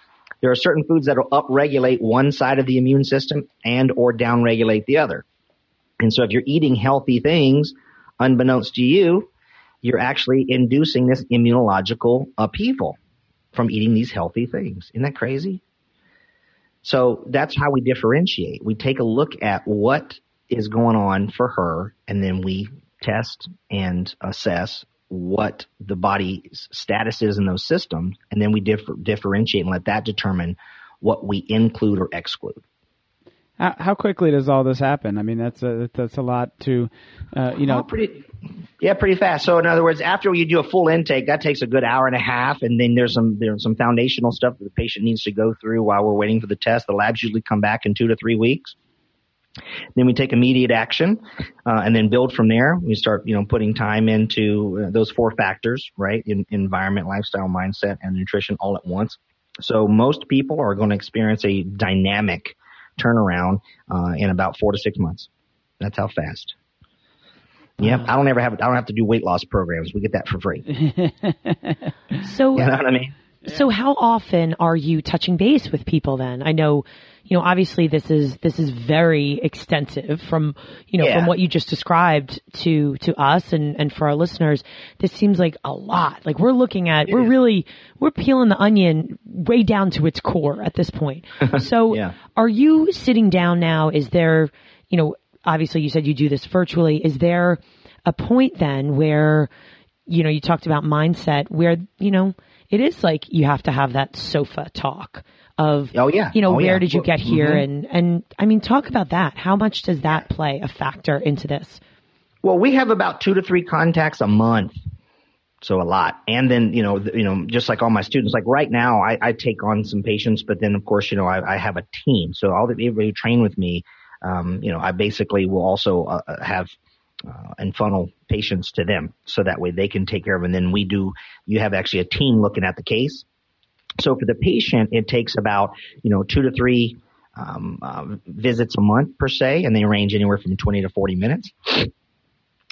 There are certain foods that will upregulate one side of the immune system and or downregulate the other. And so if you're eating healthy things, unbeknownst to you, you're actually inducing this immunological upheaval from eating these healthy things. Isn't that crazy? So that's how we differentiate. We take a look at what is going on for her and then we test and assess what the body's status is in those systems and then we differ, differentiate and let that determine what we include or exclude. How, quickly does all this happen? I mean, that's a that's a lot to, uh, you know. Oh, pretty, yeah, pretty fast. So in other words, after you do a full intake, that takes a good hour and a half, and then there's some there's some foundational stuff that the patient needs to go through while we're waiting for the test. The labs usually come back in two to three weeks. Then we take immediate action, uh, and then build from there. We start, you know, putting time into uh, those four factors, right? In, environment, lifestyle, mindset, and nutrition all at once. So most people are going to experience a dynamic turnaround uh, in about four to six months. That's how fast. Yep. I don't ever have I don't have to do weight loss programs. We get that for free. So You know what I mean? So how often are you touching base with people then? I know, you know, obviously this is this is very extensive from, you know, Yeah. from what you just described to to us and and for our listeners. This seems like a lot. Like we're looking at we're really we're peeling the onion way down to its core at this point. So Yeah. are you sitting down now? Is there, you know, obviously you said you do this virtually. Is there a point then where you know, you talked about mindset where, you know, it is like you have to have that sofa talk of, Oh, yeah. you know, Oh, where yeah. did you get here? Mhm. And, and I mean, talk about that. How much does that play a factor into this? Well, we have about two to three contacts a month. So a lot. And then, you know, you know, just like all my students, like right now I, I take on some patients, but then of course, you know, I, I have a team. So all the people who train with me, um, you know, I basically will also uh, uh, have uh, and funnel patients to them so that way they can take care of. them. And then we do, you have actually a team looking at the case. So for the patient, it takes about, you know, two to three um, uh, visits a month per se, and they range anywhere from 20 to 40 minutes.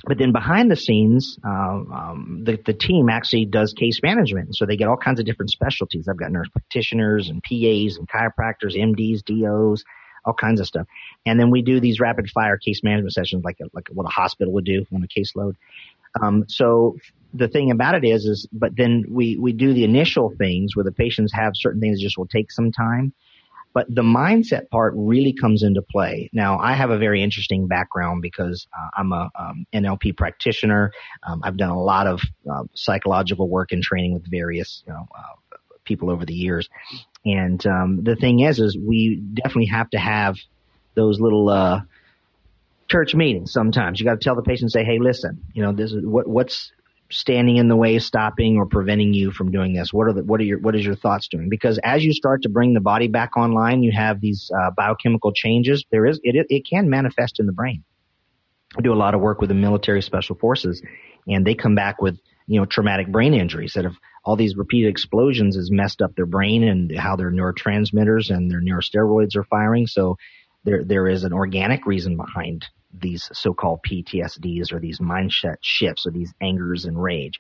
But then behind the scenes, uh, um, the, the team actually does case management. So they get all kinds of different specialties. I've got nurse practitioners and PAs and chiropractors, MDs, DOs, all kinds of stuff. And then we do these rapid fire case management sessions like, like what a hospital would do on a caseload. Um, so the thing about it is, is, but then we, we do the initial things where the patients have certain things that just will take some time. But the mindset part really comes into play. Now, I have a very interesting background because uh, I'm a um, NLP practitioner. Um, I've done a lot of uh, psychological work and training with various you know, uh, people over the years. And um, the thing is, is we definitely have to have those little uh, church meetings. Sometimes you got to tell the patient, say, "Hey, listen, you know, this is what what's standing in the way, stopping or preventing you from doing this? What are the, what are your, what is your thoughts doing? Because as you start to bring the body back online, you have these uh, biochemical changes. There is, it, it can manifest in the brain. I do a lot of work with the military special forces and they come back with, you know, traumatic brain injuries that have all these repeated explosions has messed up their brain and how their neurotransmitters and their neurosteroids are firing. So there, there is an organic reason behind these so-called PTSDs or these mindset shifts or these angers and rage.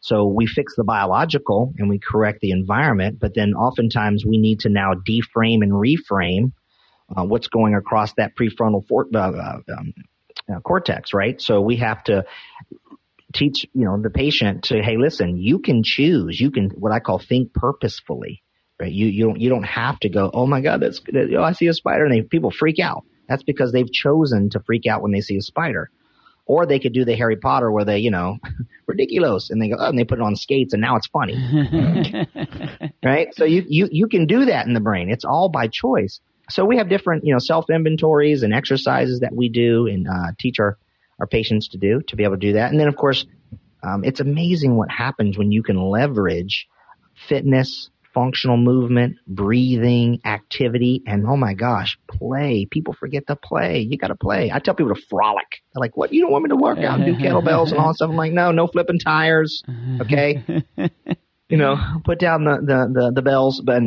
So we fix the biological and we correct the environment, but then oftentimes we need to now deframe and reframe uh, what's going across that prefrontal for, uh, uh, um, uh, cortex, right? So we have to teach, you know, the patient to, hey, listen, you can choose. You can what I call think purposefully, right? You you don't you don't have to go, oh my god, that's oh I see a spider, and they people freak out. That's because they've chosen to freak out when they see a spider. Or they could do the Harry Potter where they, you know, ridiculous, and they go, oh, and they put it on skates, and now it's funny, right? So you you you can do that in the brain. It's all by choice. So we have different, you know, self inventories and exercises that we do and uh, teach our our patients to do to be able to do that. And then of course, um, it's amazing what happens when you can leverage fitness, functional movement, breathing, activity, and oh my gosh, play. People forget to play. You got to play. I tell people to frolic. They're like, "What? You don't want me to work out and do kettlebells and all that stuff?" I'm like, "No, no flipping tires. Okay, you know, put down the the the, the bells, but."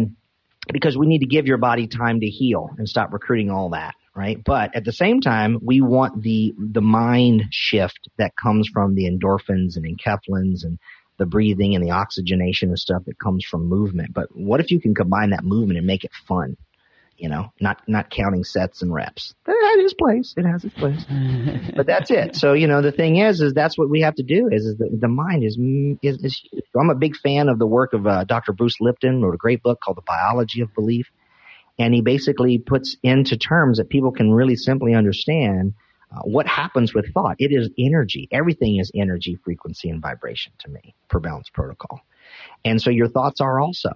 because we need to give your body time to heal and stop recruiting all that, right? But at the same time, we want the the mind shift that comes from the endorphins and enkephalins and the breathing and the oxygenation and stuff that comes from movement. But what if you can combine that movement and make it fun? You know, not not counting sets and reps. It has its place. It has its place. but that's it. So you know, the thing is, is that's what we have to do. Is, is the, the mind is, is is. I'm a big fan of the work of uh, Dr. Bruce Lipton, wrote a great book called The Biology of Belief, and he basically puts into terms that people can really simply understand uh, what happens with thought. It is energy. Everything is energy, frequency, and vibration to me for balance protocol. And so your thoughts are also.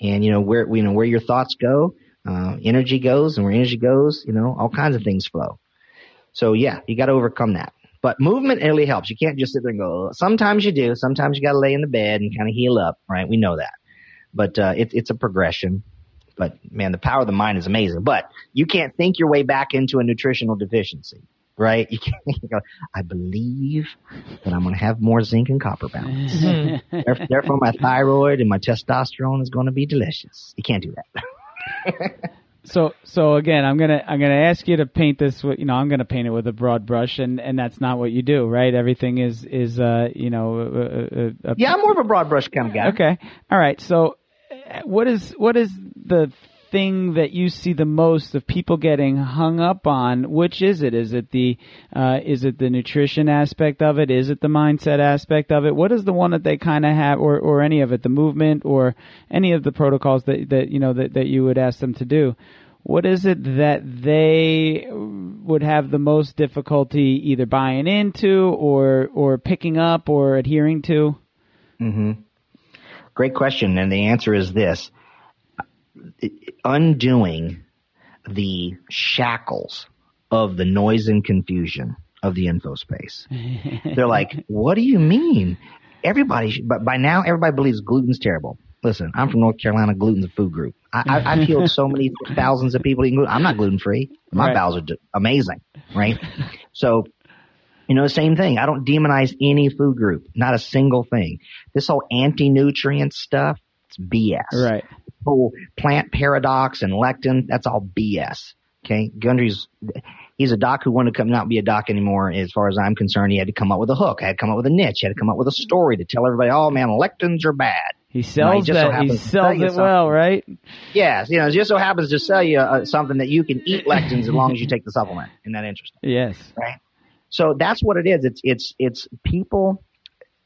And you know where you know where your thoughts go, uh, energy goes, and where energy goes, you know all kinds of things flow. So yeah, you got to overcome that. But movement really helps. You can't just sit there and go. Sometimes you do. Sometimes you got to lay in the bed and kind of heal up, right? We know that. But uh, it's a progression. But man, the power of the mind is amazing. But you can't think your way back into a nutritional deficiency, right? You can't you go, I believe that I'm going to have more zinc and copper balance. Therefore, my thyroid and my testosterone is going to be delicious. You can't do that. So so again, I'm gonna I'm gonna ask you to paint this. with- You know, I'm gonna paint it with a broad brush, and and that's not what you do, right? Everything is is uh you know uh, uh, uh, Yeah, I'm more of a broad brush kind of guy. Okay. All right. So, what is what is the thing that you see the most of people getting hung up on? Which is it? Is it the uh, is it the nutrition aspect of it? Is it the mindset aspect of it? What is the one that they kind of have, or or any of it, the movement, or any of the protocols that that you know that that you would ask them to do? What is it that they would have the most difficulty either buying into or or picking up or adhering to? hmm Great question, and the answer is this: undoing the shackles of the noise and confusion of the info space. They're like, "What do you mean? Everybody, sh- but by now everybody believes gluten's terrible." Listen, I'm from North Carolina. Gluten's a food group. I, I, I've healed so many thousands of people eating gluten. I'm not gluten free. My Right. bowels are d- amazing, right? So you know, same thing. I don't demonize any food group, not a single thing. This whole anti-nutrient stuff, it's BS. Right. Whole plant paradox and lectin, that's all BS. Okay. Gundry's, he's a doc who wanted to come not be a doc anymore. As far as I'm concerned, he had to come up with a hook. Had to come up with a niche. He had to come up with a story to tell everybody, oh man, lectins are bad. He sells so that. He happens to tell sells it something. well, right? Yes. You know, it just so happens to sell you uh, something that you can eat lectins as long as you take the supplement. Isn't that interesting? Yes. right? So that's what it is. It's it's it's people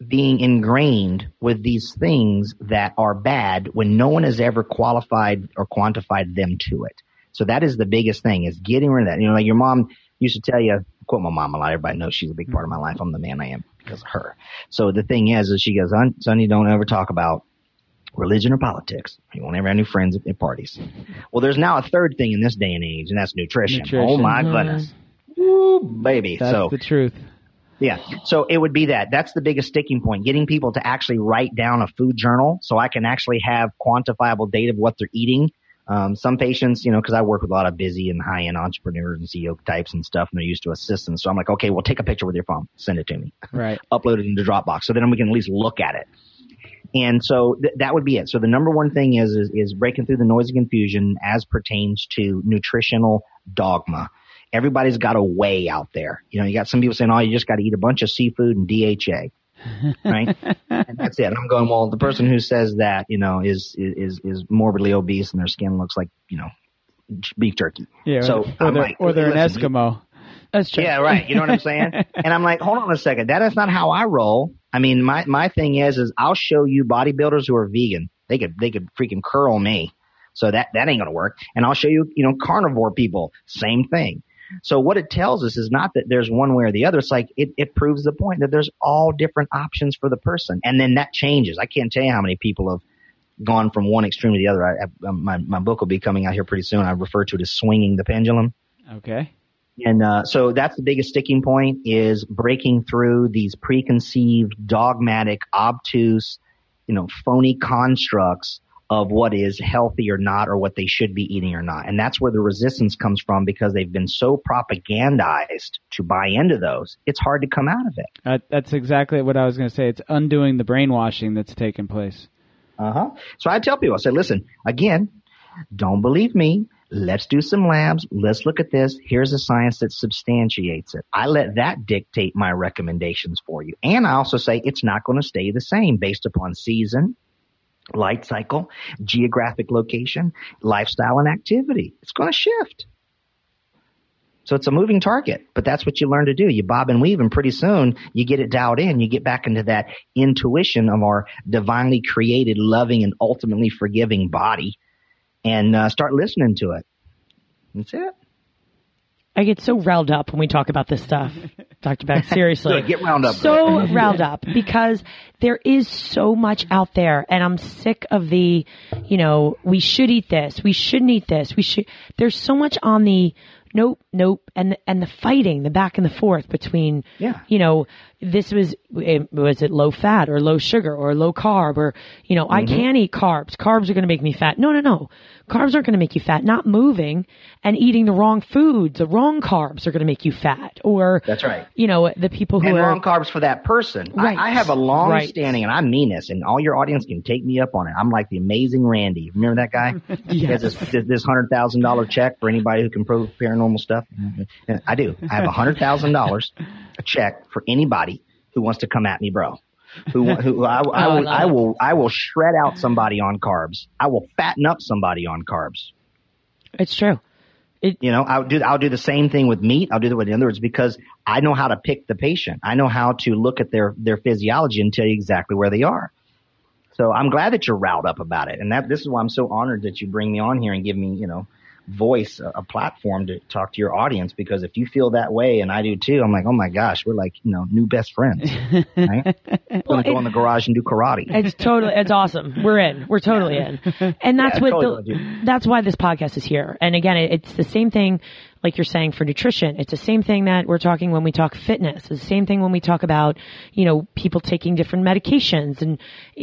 being ingrained with these things that are bad when no one has ever qualified or quantified them to it. So that is the biggest thing is getting rid of that. You know, like your mom used to tell you, quote my mom a lot. Everybody knows she's a big part of my life. I'm the man I am because of her. So the thing is, is she goes, "Son- Sonny, don't ever talk about religion or politics. You won't ever have any friends at, parties. Well, there's now a third thing in this day and age, and that's nutrition. Nutrition. Oh my Mhm. goodness. Woo, baby. That's so the truth. yeah. So it would be that. That's the biggest sticking point. Getting people to actually write down a food journal so I can actually have quantifiable data of what they're eating. Um, some patients, you know, cause I work with a lot of busy and high end entrepreneurs and CEO types and stuff and they're used to assistants. So I'm like, okay, well take a picture with your phone, send it to me, Right. upload it into Dropbox. So then we can at least look at it. And so th- that would be it. So the number one thing is, is, is breaking through the noise and confusion as pertains to nutritional dogma. Everybody's got a way out there. You know, you got some people saying, oh, you just got to eat a bunch of seafood and DHA. right? and that's it. I'm going, well, the person who says that, you know, is, is, is morbidly obese and their skin looks like, you know, beef jerky. Yeah. So or I'm they're, like, or they're an Eskimo. That's true. yeah, right. You know what I'm saying? and I'm like, hold on a second. That is not how I roll. I mean, my, my thing is, is I'll show you bodybuilders who are vegan. They could, they could freaking curl me. So that, that ain't going to work. And I'll show you, you know, carnivore people. Same thing. So what it tells us is not that there's one way or the other. It's like it, it proves the point that there's all different options for the person. And then that changes. I can't tell you how many people have gone from one extreme to the other. I, I, my, my book will be coming out here pretty soon. I refer to it as swinging the pendulum. Okay. And uh, so that's the biggest sticking point is breaking through these preconceived, dogmatic, obtuse, you know, phony constructs of what is healthy or not, or what they should be eating or not. And that's where the resistance comes from because they've been so propagandized to buy into those. It's hard to come out of it. Uh, that's exactly what I was going to say. It's undoing the brainwashing that's taken place. Uh huh. So I tell people, I say, listen, again, don't believe me. Let's do some labs. Let's look at this. Here's the science that substantiates it. I let that dictate my recommendations for you. And I also say it's not going to stay the same based upon season, light cycle, geographic location, lifestyle and activity. It's going to shift. So it's a moving target, but that's what you learn to do. You bob and weave and pretty soon you get it dialed in. You get back into that intuition of our divinely created, loving and ultimately forgiving body and uh, start listening to it. That's it. I get so riled up when we talk about this stuff, Dr. Beck. Seriously. Good, get wound up. So riled up because there is so much out there and I'm sick of the, you know, we should eat this, we shouldn't eat this, we should, there's so much on the nope, nope, and the, and the fighting, the back and the forth between, Yeah. you know, this was was it low fat or low sugar or low carb or you know I Mm-hmm. can't eat carbs. Carbs are going to make me fat. No, no, no. Carbs aren't going to make you fat. Not moving and eating the wrong foods, the wrong carbs are going to make you fat. Or That's right. You know, the people who and are wrong carbs for that person. Right. I, I have a long Right. standing, and I mean this, and all your audience can take me up on it. I'm like the amazing Randi. Remember that guy? He has this, this, this hundred thousand dollar check for anybody who can prove paranormal stuff. And I do. I have a hundred thousand dollars a check for anybody who wants to come at me, bro. Who, who I, I, Oh, I will, I will, I will shred out somebody on carbs. I will fatten up somebody on carbs. it's true. You know, I'll do I'll do the same thing with meat. I'll do that with in other words because I know how to pick the patient. I know how to look at their their physiology and tell you exactly where they are. So I'm glad that you're riled up about it, and that this is why I'm so honored that you bring me on here and give me you know voice a, a platform to talk to your audience because if you feel that way and I do too, I'm like oh my gosh, we're like you know new best friends. Right? We're Well, gonna go it- in the garage and do karate. It's totally, it's awesome. We're in. We're totally in. And that's Yeah, what, totally, the, that's why this podcast is here. And again, it, it's the same thing, like you're saying for nutrition. It's the same thing that we're talking when we talk fitness. It's the same thing when we talk about, you know, people taking different medications and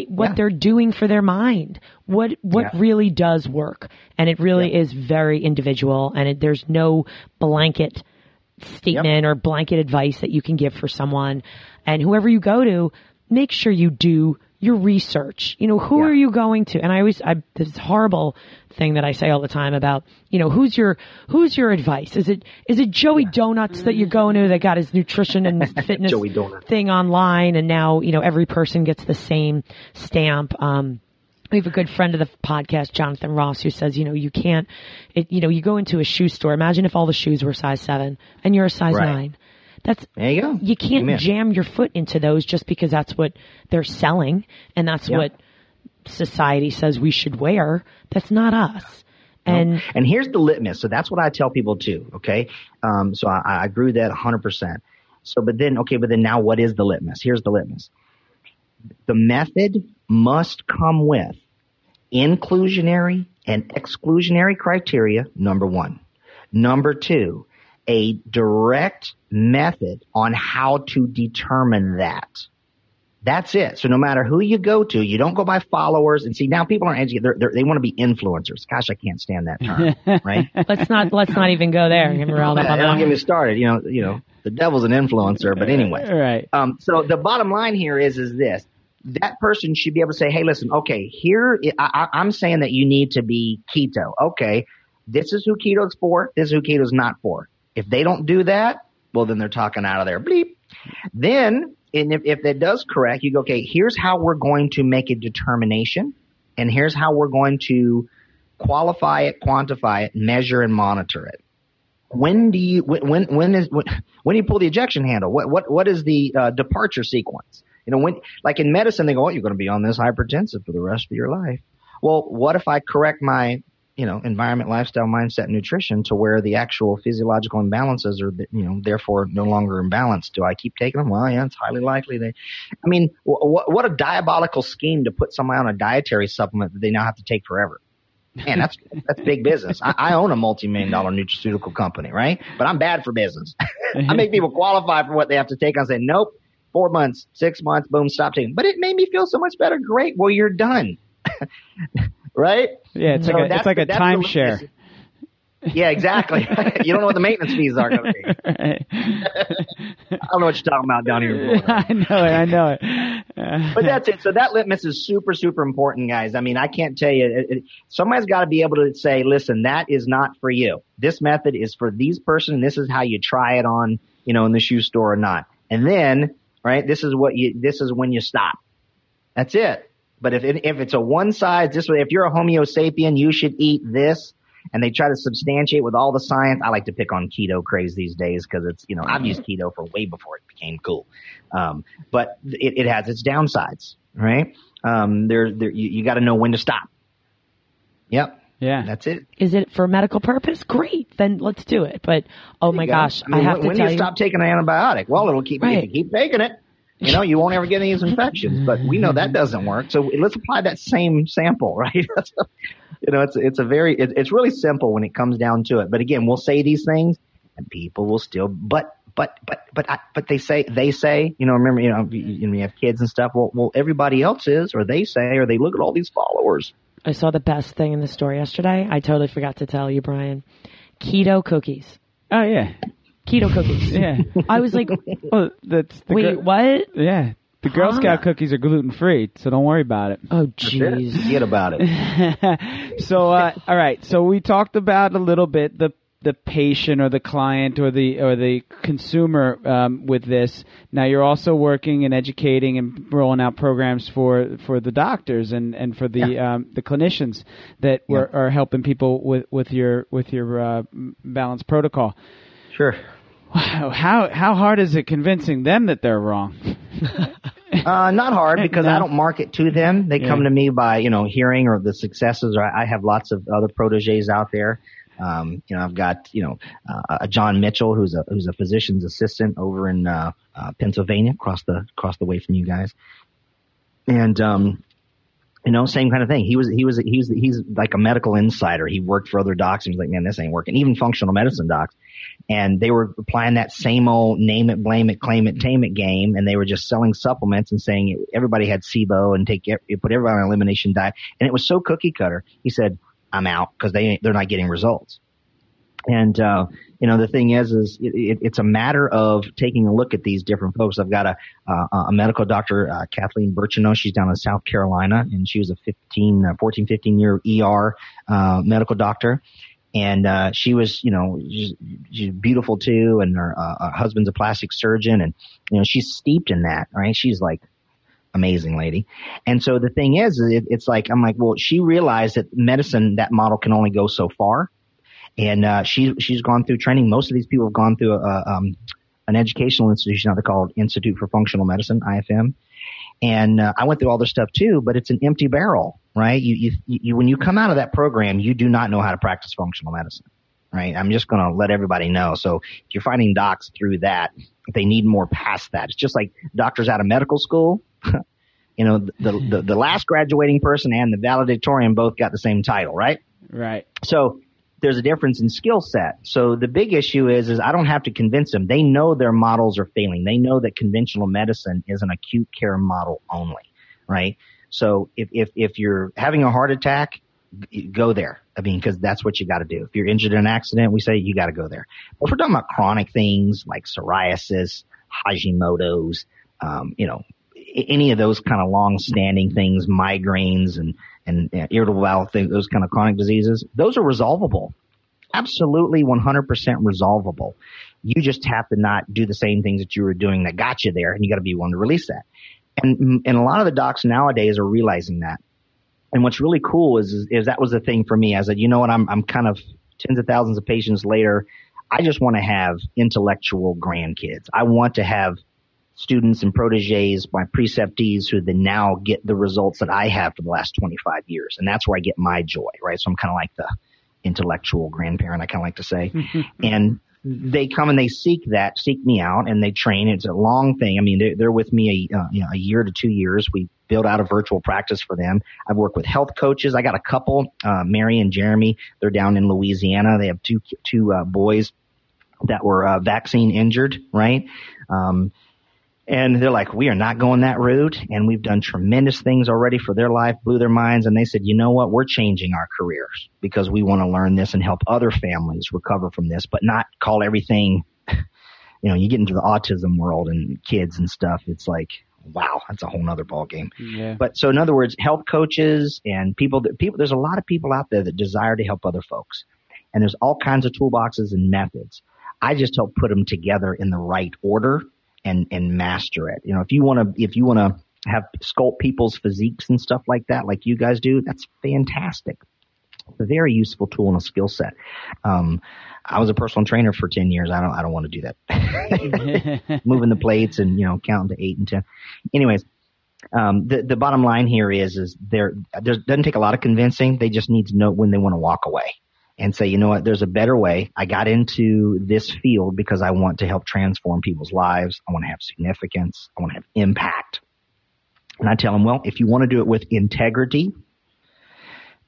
what Yeah. they're doing for their mind. What, what Yeah. really does work. And it really Yeah. is very individual and it, there's no blanket statement or blanket advice that you can give for someone. And whoever you go to, make sure you do your research. You know, who Yeah. are you going to? And I always, I, this horrible thing that I say all the time about, you know, who's your, who's your advice? Is it, is it Joey Donuts that you're going to that got his nutrition and fitness thing online and now, you know, every person gets the same stamp. Um, we have a good friend of the podcast, Jonathan Ross, who says, you know, you can't, it, you know, you go into a shoe store. Imagine if all the shoes were size seven and you're a size Right. nine. That's, There you go. you can't Amen. jam your foot into those just because that's what they're selling and that's Yeah. what society says we should wear. That's not us. And And here's the litmus. So that's what I tell people too. Okay. Um, so I, I agree with that 100%. So, but then, okay, but then now what is the litmus? Here's the litmus. The method must come with inclusionary and exclusionary criteria, number one. Number two, a direct method on how to determine that. That's it. So no matter who you go to, you don't go by followers. And see, now people aren't educated. They're, they're, they want to be influencers. Gosh, I can't stand that term, right? let's not, let's not even go there. Get me riled up Yeah, don't get me started. You know, you know, the devil's an influencer, but anyway. Right. Um, so the bottom line here is, is this. That person should be able to say, hey, listen, okay, here, I, I, I'm saying that you need to be keto. Okay, this is who keto's for. This is who keto's not for. If they don't do that, well, then they're talking out of their bleep. Then, and if, if that does correct, you go, okay, here's how we're going to make a determination, and here's how we're going to qualify it, quantify it, measure and monitor it. When do you when when is when, when do you pull the ejection handle? What what what is the uh, departure sequence? You know, when like in medicine, they go, "Oh, you're going to be on this hypertensive for the rest of your life." Well, what if I correct my you know environment, lifestyle, mindset, nutrition to where the actual physiological imbalances are you know therefore no longer imbalanced? Do I keep taking them? Well, yeah, it's highly likely they. I mean, what what a diabolical scheme to put somebody on a dietary supplement that they now have to take forever. Man, that's that's big business. I, I own a multi-million dollar nutraceutical company, right? But I'm bad for business. I make people qualify for what they have to take. I say, nope, four months, six months, boom, stop taking. But it made me feel so much better. Great. Well, you're done. right? Yeah, it's So like a, it's like a timeshare. Yeah, exactly. you don't know what the maintenance fees are going to be. Right. I don't know what you're talking about down here. I know it. I know it. Uh, But that's it. So that litmus is super, super important, guys. I mean, I can't tell you. It, it, somebody's got to be able to say, listen, that is not for you. This method is for these person. This is how you try it on, you know, in the shoe store or not. And then, right, this is what you, this is when you stop. That's it. But if it, if it's a one size, this way, if you're a Homo sapien, you should eat this. And they try to substantiate with all the science. I like to pick on keto craze these days because it's, you know, I've used keto for way before it became cool. Um, but it, it has its downsides, right? Um, there, there, you, you got to know when to stop. Yep. yeah. That's it. Is it for medical purpose? Great. Then let's do it. But, oh my go. gosh, I, mean, have when, to when tell do you you. stop taking an antibiotic? Well, it'll keep, Right. you keep taking it, You know, you won't ever get any of these infections, but we know that doesn't work. So let's apply that same sample, right? you know, it's it's a very it, it's really simple when it comes down to it. But again, we'll say these things, and people will still. But but but but I, but they say they say you know remember you know you, you have kids and stuff. Well, well everybody else is, or they say, or they look at all these followers. I saw the best thing in the store yesterday. I totally forgot to tell you, Brian. Keto cookies. Oh yeah, Keto cookies. yeah. I was like, Well, that's the wait, Gir- what? Yeah, the Girl Huh? Scout cookies are gluten free, so don't worry about it. Oh, jeez. Forget about it. so uh, all right so we talked about a little bit the the patient or the client or the or the consumer um, with this now you're also working and educating and rolling out programs for for the doctors and and for the um, the clinicians that were, are helping people with with your with your uh, balanced protocol Sure. wow how how hard is it convincing them that they're wrong Uh, not hard because No. I don't market to them. They Yeah. come to me by, you know, hearing or the successes or I have lots of other proteges out there. Um, you know, I've got, you know, uh, a John Mitchell who's a, who's a physician's assistant over in, uh, uh, Pennsylvania across the, across the way from you guys. And, um, you know, same kind of thing. He was, he was, he was, he's like a medical insider. He worked for other docs and he was like, man, this ain't working. Even functional medicine docs. And they were applying that same old name it, blame it, claim it, tame it game. And they were just selling supplements and saying everybody had SIBO and take, it, put everybody on an elimination diet. And it was so cookie cutter. He said, I'm out because they they're not getting results. And, uh, you know, the thing is, is it, it, it's a matter of taking a look at these different folks. I've got a, uh, a medical doctor, uh, Kathleen Birchenow. She's down in South Carolina and she was a 15, uh, 14, 15 year ER, medical doctor. And, uh, she was, you know, she's, she's beautiful too. And her, uh, her husband's a plastic surgeon and, you know, she's steeped in that, right? She's like, amazing lady. And so the thing is, it, it's like, I'm like, well, she realized that medicine, that model can only go so far and uh, she she's gone through training. Most of these people have gone through a, um, an educational institution out there called Institute for Functional Medicine (IFM), and uh, I went through all this stuff too. But it's an empty barrel, right? You, you you when you come out of that program, you do not know how to practice functional medicine, right? I'm just going to let everybody know. So if you're finding docs through that, they need more past that. It's just like doctors out of medical school. you know, the, the the last graduating person and the valedictorian both got the same title, right? right So there's a difference in skill set. So the big issue is, is I don't have to convince them. They know their models are failing. They know that conventional medicine is an acute care model only, right? So if, if, if you're having a heart attack, go there. I mean, cause that's what you gotta do. If you're injured in an accident, we say you gotta go there. But if we're talking about chronic things like psoriasis, Hashimoto's, um, you know, any of those kind of long-standing things, migraines and and uh, irritable bowel things, those kind of chronic diseases, those are resolvable. Absolutely 100% resolvable. You just have to not do the same things that you were doing that got you there, and you got to be willing to release that. And and a lot of the docs nowadays are realizing that. And what's really cool is, is is that was the thing for me. I said, you know what, I'm I'm kind of tens of thousands of patients later. I just want to have intellectual grandkids. I want to have students and proteges, my preceptees who then now get the results that I have for the last 25 years. And that's where I get my joy, right? So I'm kind of like the intellectual grandparent, I kind of like to say. and they come and they seek that, seek me out and they train. It's a long thing. I mean, they're, they're with me a, uh, you know, a year to two years. We build out a virtual practice for them. I've worked with health coaches. I got a couple, uh, Mary and Jeremy. They're down in Louisiana. They have two, two, uh, boys that were, uh, vaccine injured, right? Um, and they're like, we are not going that route. And we've done tremendous things already for their life, blew their minds. And they said, you know what? We're changing our careers because we want to learn this and help other families recover from this, but not call everything, you know, you get into the autism world and kids and stuff. It's like, wow, that's a whole nother ball game. yeah But so in other words, health coaches and people that people, there's a lot of people out there that desire to help other folks. And there's all kinds of toolboxes and methods. I just help put them together in the right order and, and master it. You know, if you want to, if you want to have sculpt people's physiques and stuff like that, like you guys do, that's fantastic. It's a very useful tool and a skill set. Um, I was a personal trainer for 10 years. I don't, I don't want to do that. Moving the plates and, you know, counting to eight and 10. Anyways, um, the, the bottom line here is, is there, there doesn't take a lot of convincing. They just need to know when they want to walk away. And say, you know what, there's a better way. I got into this field because I want to help transform people's lives. I want to have significance. I want to have impact. And I tell them, well, if you want to do it with integrity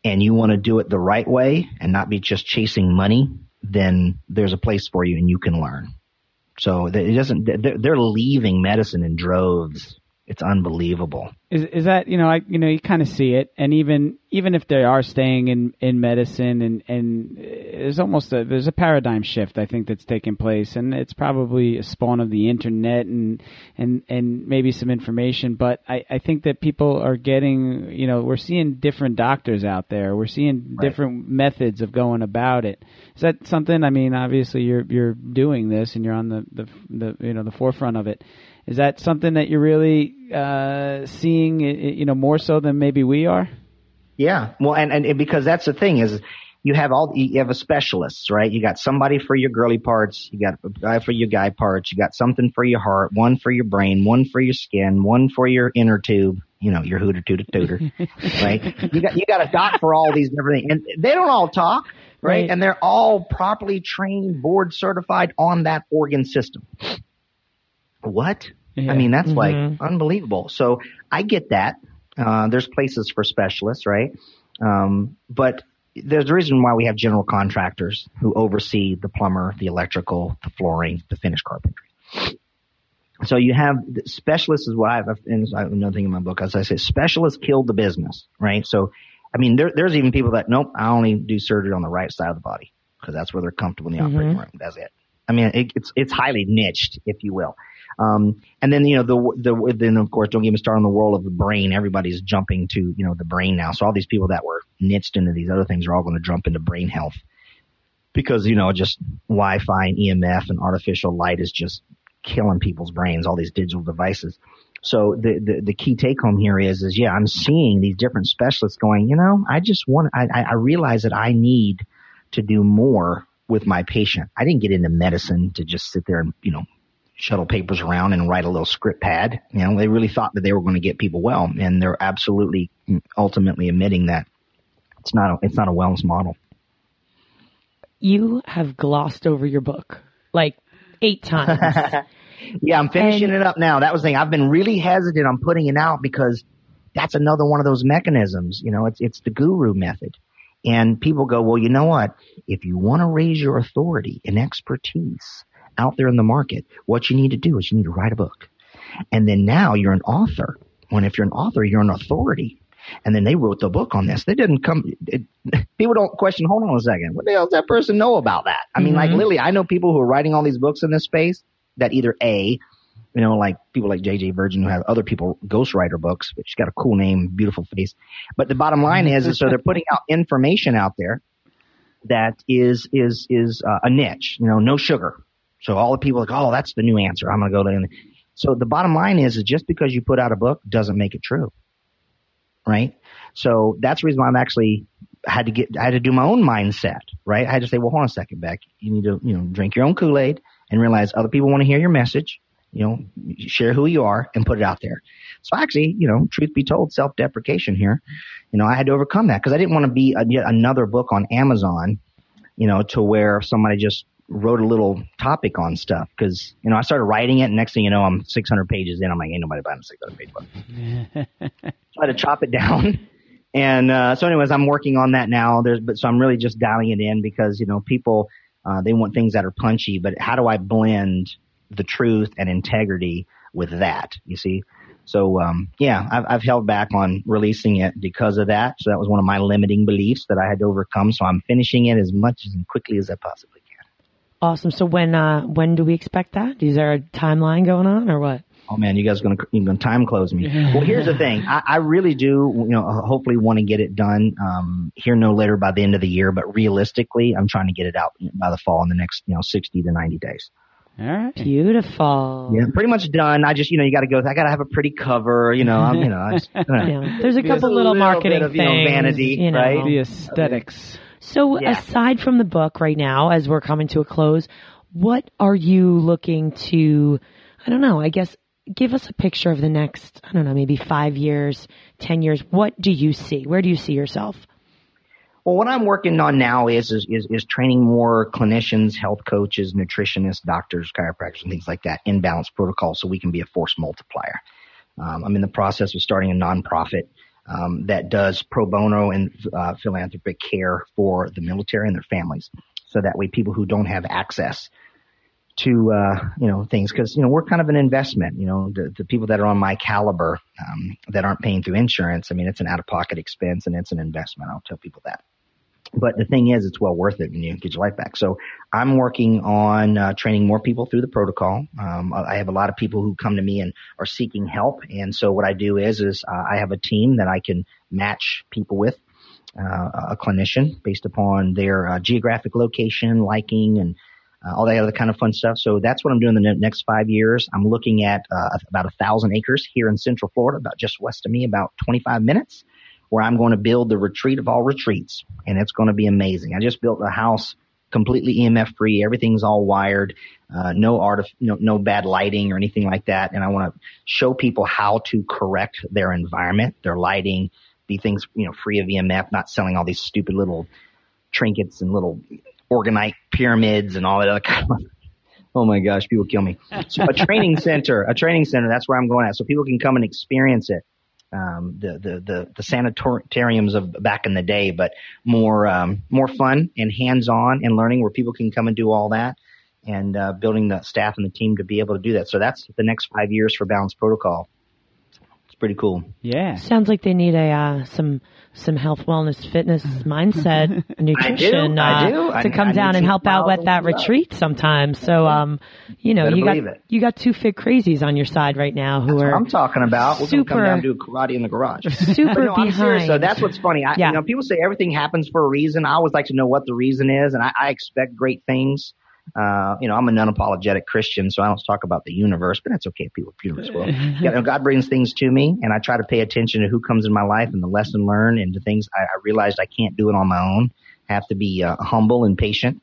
and you want to do it the right way and not be just chasing money, then there's a place for you and you can learn. So it doesn't, they're leaving medicine in droves it's unbelievable. Is is that you know I you know you kind of see it, and even even if they are staying in in medicine, and and there's almost a there's a paradigm shift I think that's taking place, and it's probably a spawn of the internet and and and maybe some information, but I I think that people are getting you know we're seeing different doctors out there, we're seeing right. different methods of going about it. Is that something? I mean, obviously you're you're doing this and you're on the the, the you know the forefront of it is that something that you're really uh, seeing, you know, more so than maybe we are? Yeah. Well, and, and because that's the thing is you have all, you have a specialist, right? You got somebody for your girly parts. You got a guy for your guy parts. You got something for your heart, one for your brain, one for your skin, one for your inner tube, you know, your hooter tooter tooter, right? You got, you got a doc for all these different things and they don't all talk. Right? right? And they're all properly trained, board certified on that organ system. What? Yeah. I mean, that's mm-hmm. like unbelievable. So I get that. Uh, there's places for specialists, right? Um, but there's a reason why we have general contractors who oversee the plumber, the electrical, the flooring, the finished carpentry. So you have specialists is what I've, and another thing in my book, as I say, specialists killed the business, right? So, I mean, there, there's even people that, nope, I only do surgery on the right side of the body because that's where they're comfortable in the mm-hmm. operating room. That's it. I mean, it, it's, it's highly niched, if you will. Um, and then, you know, the, the, then of course, don't get me started on the world of the brain. Everybody's jumping to, you know, the brain now. So all these people that were niched into these other things are all going to jump into brain health because, you know, just Wi-Fi and EMF and artificial light is just killing people's brains, all these digital devices. So the, the, the key take home here is, is yeah, I'm seeing these different specialists going, you know, I just want, I, I realize that I need to do more with my patient. I didn't get into medicine to just sit there and, you know, shuttle papers around and write a little script pad. You know, they really thought that they were going to get people well, and they're absolutely mm, ultimately admitting that it's not a, it's not a wellness model. You have glossed over your book like eight times. yeah, I'm finishing and, it up now. That was the thing. I've been really hesitant on putting it out because that's another one of those mechanisms. You know, it's it's the guru method. And people go, well, you know what? If you want to raise your authority and expertise, out there in the market, what you need to do is you need to write a book. And then now you're an author. When if you're an author, you're an authority. And then they wrote the book on this. They didn't come. It, people don't question. Hold on a second. What the hell does that person know about that? I mean, mm-hmm. like Lily, I know people who are writing all these books in this space that either a, you know, like people like JJ Virgin who have other people ghostwriter books, but she's got a cool name, beautiful face. But the bottom line is, is so they're putting out information out there that is is is uh, a niche. You know, no sugar, so all the people are like, oh, that's the new answer. I'm going to go there. So the bottom line is, is just because you put out a book doesn't make it true. Right? So that's the reason why I'm actually had to get, I had to do my own mindset, right? I had to say, well, hold on a second, Beck. You need to, you know, drink your own Kool-Aid and realize other people want to hear your message. You know, share who you are and put it out there. So actually, you know, truth be told, self-deprecation here, you know, I had to overcome that because I didn't want to be a, yet another book on Amazon, you know, to where somebody just wrote a little topic on stuff because you know I started writing it, and next thing you know, I'm 600 pages in. I'm like, ain't nobody buying a 600 page book. Try to chop it down, and uh, so anyways, I'm working on that now. There's, but so I'm really just dialing it in because you know people uh, they want things that are punchy, but how do I blend the truth and integrity with that? You see. So um, yeah, I've, I've held back on releasing it because of that. So that was one of my limiting beliefs that I had to overcome. So I'm finishing it as much as quickly as I possibly Awesome. So when uh, when do we expect that? Is there a timeline going on or what? Oh man, you guys are gonna you gonna time close me. well, here's the thing. I, I really do, you know, hopefully want to get it done um, here no later by the end of the year. But realistically, I'm trying to get it out by the fall in the next you know 60 to 90 days. All right. Beautiful. Yeah, pretty much done. I just, you know, you got to go. I got to have a pretty cover. You know, I'm, you know. I just, yeah. There's a couple little, little marketing of, things. You know, vanity, you know. right? The aesthetics. So yeah. aside from the book right now, as we're coming to a close, what are you looking to, I don't know, I guess give us a picture of the next, I don't know, maybe five years, 10 years. What do you see? Where do you see yourself? Well, what I'm working on now is, is, is, is training more clinicians, health coaches, nutritionists, doctors, chiropractors, and things like that in balance protocol so we can be a force multiplier. Um, I'm in the process of starting a nonprofit um, that does pro bono and uh, philanthropic care for the military and their families. So that way people who don't have access to, uh, you know, things, cause, you know, we're kind of an investment, you know, the, the people that are on my caliber, um, that aren't paying through insurance. I mean, it's an out of pocket expense and it's an investment. I'll tell people that. But the thing is, it's well worth it when you get your life back. So I'm working on uh, training more people through the protocol. Um, I have a lot of people who come to me and are seeking help. And so what I do is, is uh, I have a team that I can match people with. Uh, a clinician based upon their uh, geographic location, liking, and uh, all that other kind of fun stuff. So that's what I'm doing the next five years. I'm looking at uh, about a thousand acres here in Central Florida, about just west of me, about 25 minutes where I'm going to build the retreat of all retreats and it's going to be amazing. I just built a house completely EMF free. Everything's all wired. Uh, no art, no, no bad lighting or anything like that. And I want to show people how to correct their environment, their lighting, be things, you know, free of EMF, not selling all these stupid little trinkets and little orgonite pyramids and all that other kind of Oh my gosh, people kill me. So a training center, a training center, that's where I'm going at. So people can come and experience it um, the, the, the, the sanatoriums of back in the day, but more, um, more fun and hands on and learning where people can come and do all that and, uh, building the staff and the team to be able to do that. So that's the next five years for Balance Protocol. It's pretty cool. Yeah. Sounds like they need a, uh, some, some health, wellness, fitness mindset, nutrition, I do, uh, I to come I, I down and help out with that up. retreat sometime. So, um, you know, Better you got, it. you got two fit crazies on your side right now who That's are what I'm talking about. We're going to come super- down and do karate in the garage. super But no, I'm serious. behind. So that's what's funny. I, Yeah. You know, people say everything happens for a reason. I always like to know what the reason is, and I, I expect great things. Uh, you know, I'm a non-apologetic Christian, so I don't talk about the universe, but that's okay. People, universe will. You know, God brings things to me, and I try to pay attention to who comes in my life and the lesson learned, and the things I, I realized I can't do it on my own. I have to be uh, humble and patient.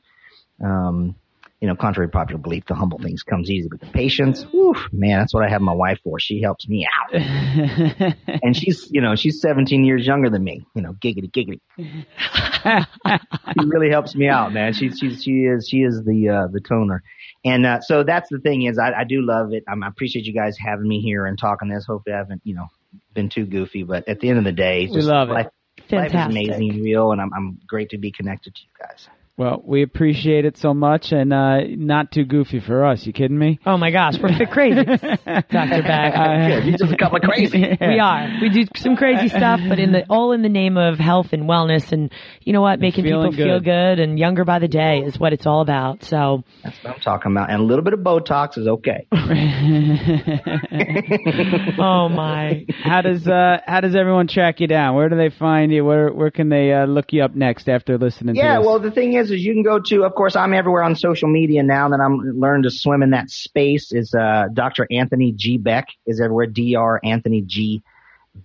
Um, you know, contrary to popular belief, the humble things comes easy, but the patience, whew, man, that's what I have my wife for. She helps me out. And she's you know she's 17 years younger than me you know giggity giggity. She really helps me out man. She she she is she is the uh the toner. And uh so that's the thing is i i do love it. Um, i appreciate you guys having me here and talking this. Hopefully i haven't you know been too goofy but at the end of the day it's We love it. life, life is amazing real and i'm i'm great to be connected to you guys well, we appreciate it so much, and uh, not too goofy for us. You kidding me? Oh my gosh, we're fit crazy, Dr. Beck. Good. You're just a couple of crazy. We are. We do some crazy stuff, but in the all in the name of health and wellness, and you know what, making people feeling feel good. good and younger by the day is what it's all about. So, that's what i'm talking about and a little bit of botox is okay oh my, how does uh, how does everyone track you down? Where do they find you? Where where can they uh, look you up next after listening Yeah, to this? well, the thing is, is you can go to, of course, I'm everywhere on social media now that I'm learning to swim in that space. Is uh, Dr. Anthony G Beck is everywhere. Dr. Anthony G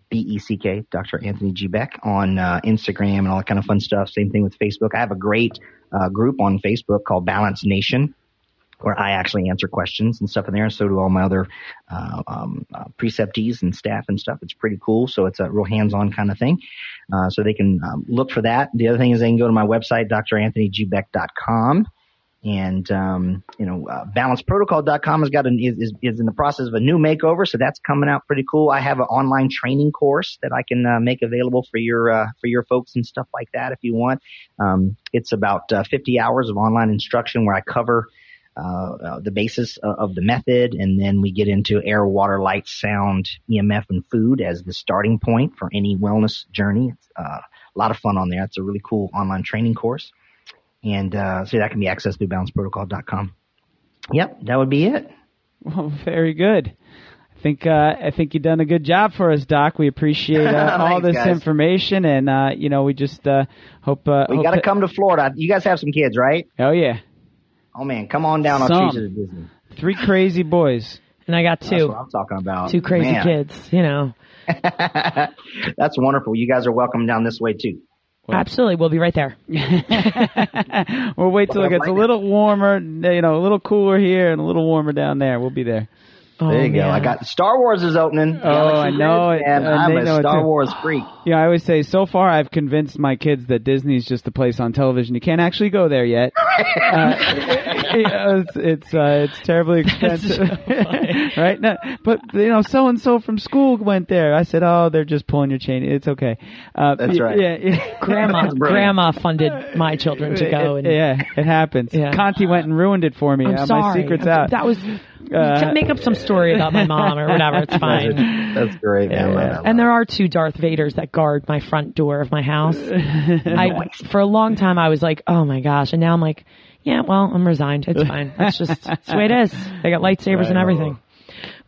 B E C K, Dr. Anthony G Beck on uh, Instagram and all that kind of fun stuff. Same thing with Facebook. I have a great uh, group on Facebook called Balance Nation. Where I actually answer questions and stuff in there, And so do all my other uh, um, uh, preceptees and staff and stuff. It's pretty cool, so it's a real hands-on kind of thing. Uh, so they can um, look for that. The other thing is they can go to my website, dranthonygbeck.com. And, um, you know, uh, balanceprotocol.com has got an, is, is, in the process of a new makeover. So that's coming out pretty cool. I have an online training course that I can uh, make available for your, uh, for your folks and stuff like that if you want. Um, it's about uh, 50 hours of online instruction where I cover, uh, uh, the basis of, the method, and then we get into air, water, light, sound, EMF, and food as the starting point for any wellness journey. It's uh, a lot of fun on there. It's a really cool online training course, and uh, so that can be accessed through balanceprotocol.com. Yep, that would be it. Well, very good. I think uh, I think you've done a good job for us, Doc. We appreciate uh, all Thanks, this guys. information, and uh, you know, we just uh, hope. Uh, We got to come to Florida. You guys have some kids, right? Oh yeah, Oh man, come on down. I'll Some. treat you to Disney. three crazy boys. and I got That's two, what I'm talking about. two crazy Man. kids. You know, That's wonderful. You guys are welcome down this way too. absolutely. We'll be right there. we'll wait till it gets a little warmer, you know, a little cooler here and a little warmer down there. We'll be there. Oh, there you go. I got Star Wars is opening. Oh, I know it, And and I'm a know Star. Wars freak. Yeah, I always say so far I've convinced my kids that Disney's just a place on television. You can't actually go there yet. uh, it's it's, uh, it's terribly expensive, so right? No, but you know, so and so from school went there. I said, oh, they're just pulling your chain. It's okay. Uh, That's y- right. Yeah, yeah. grandma, grandma funded my children to go. It- And yeah, it happens. Yeah. Conti went and ruined it for me. I'm uh, sorry. My secret's I'm- out. That was Uh, make up some story about my mom or whatever. It's fine. That's great, man. Yeah. And there are two Darth Vaders that guard my front door of my house. I for a long time I was like, oh my gosh, and now I'm like, yeah, well, I'm resigned. It's fine. That's just it's the way it is. They got lightsabers and everything.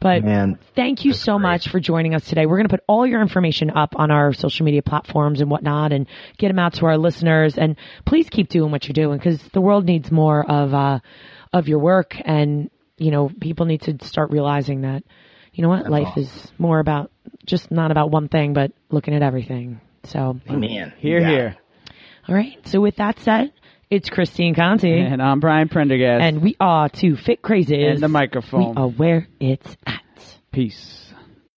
But Man, thank you so much for joining us today. We're going to put all your information up on our social media platforms and whatnot and get them out to our listeners. And please keep doing what you're doing because the world needs more of, uh, of your work. And, you know, people need to start realizing that, you know what, life is more about just not about one thing, but looking at everything. So, man. here, Yeah. here. all right. So with that said, it's Christine Conti And I'm Brian Prendergast. and we are two fit crazies. And the microphone. We are where it's at. Peace.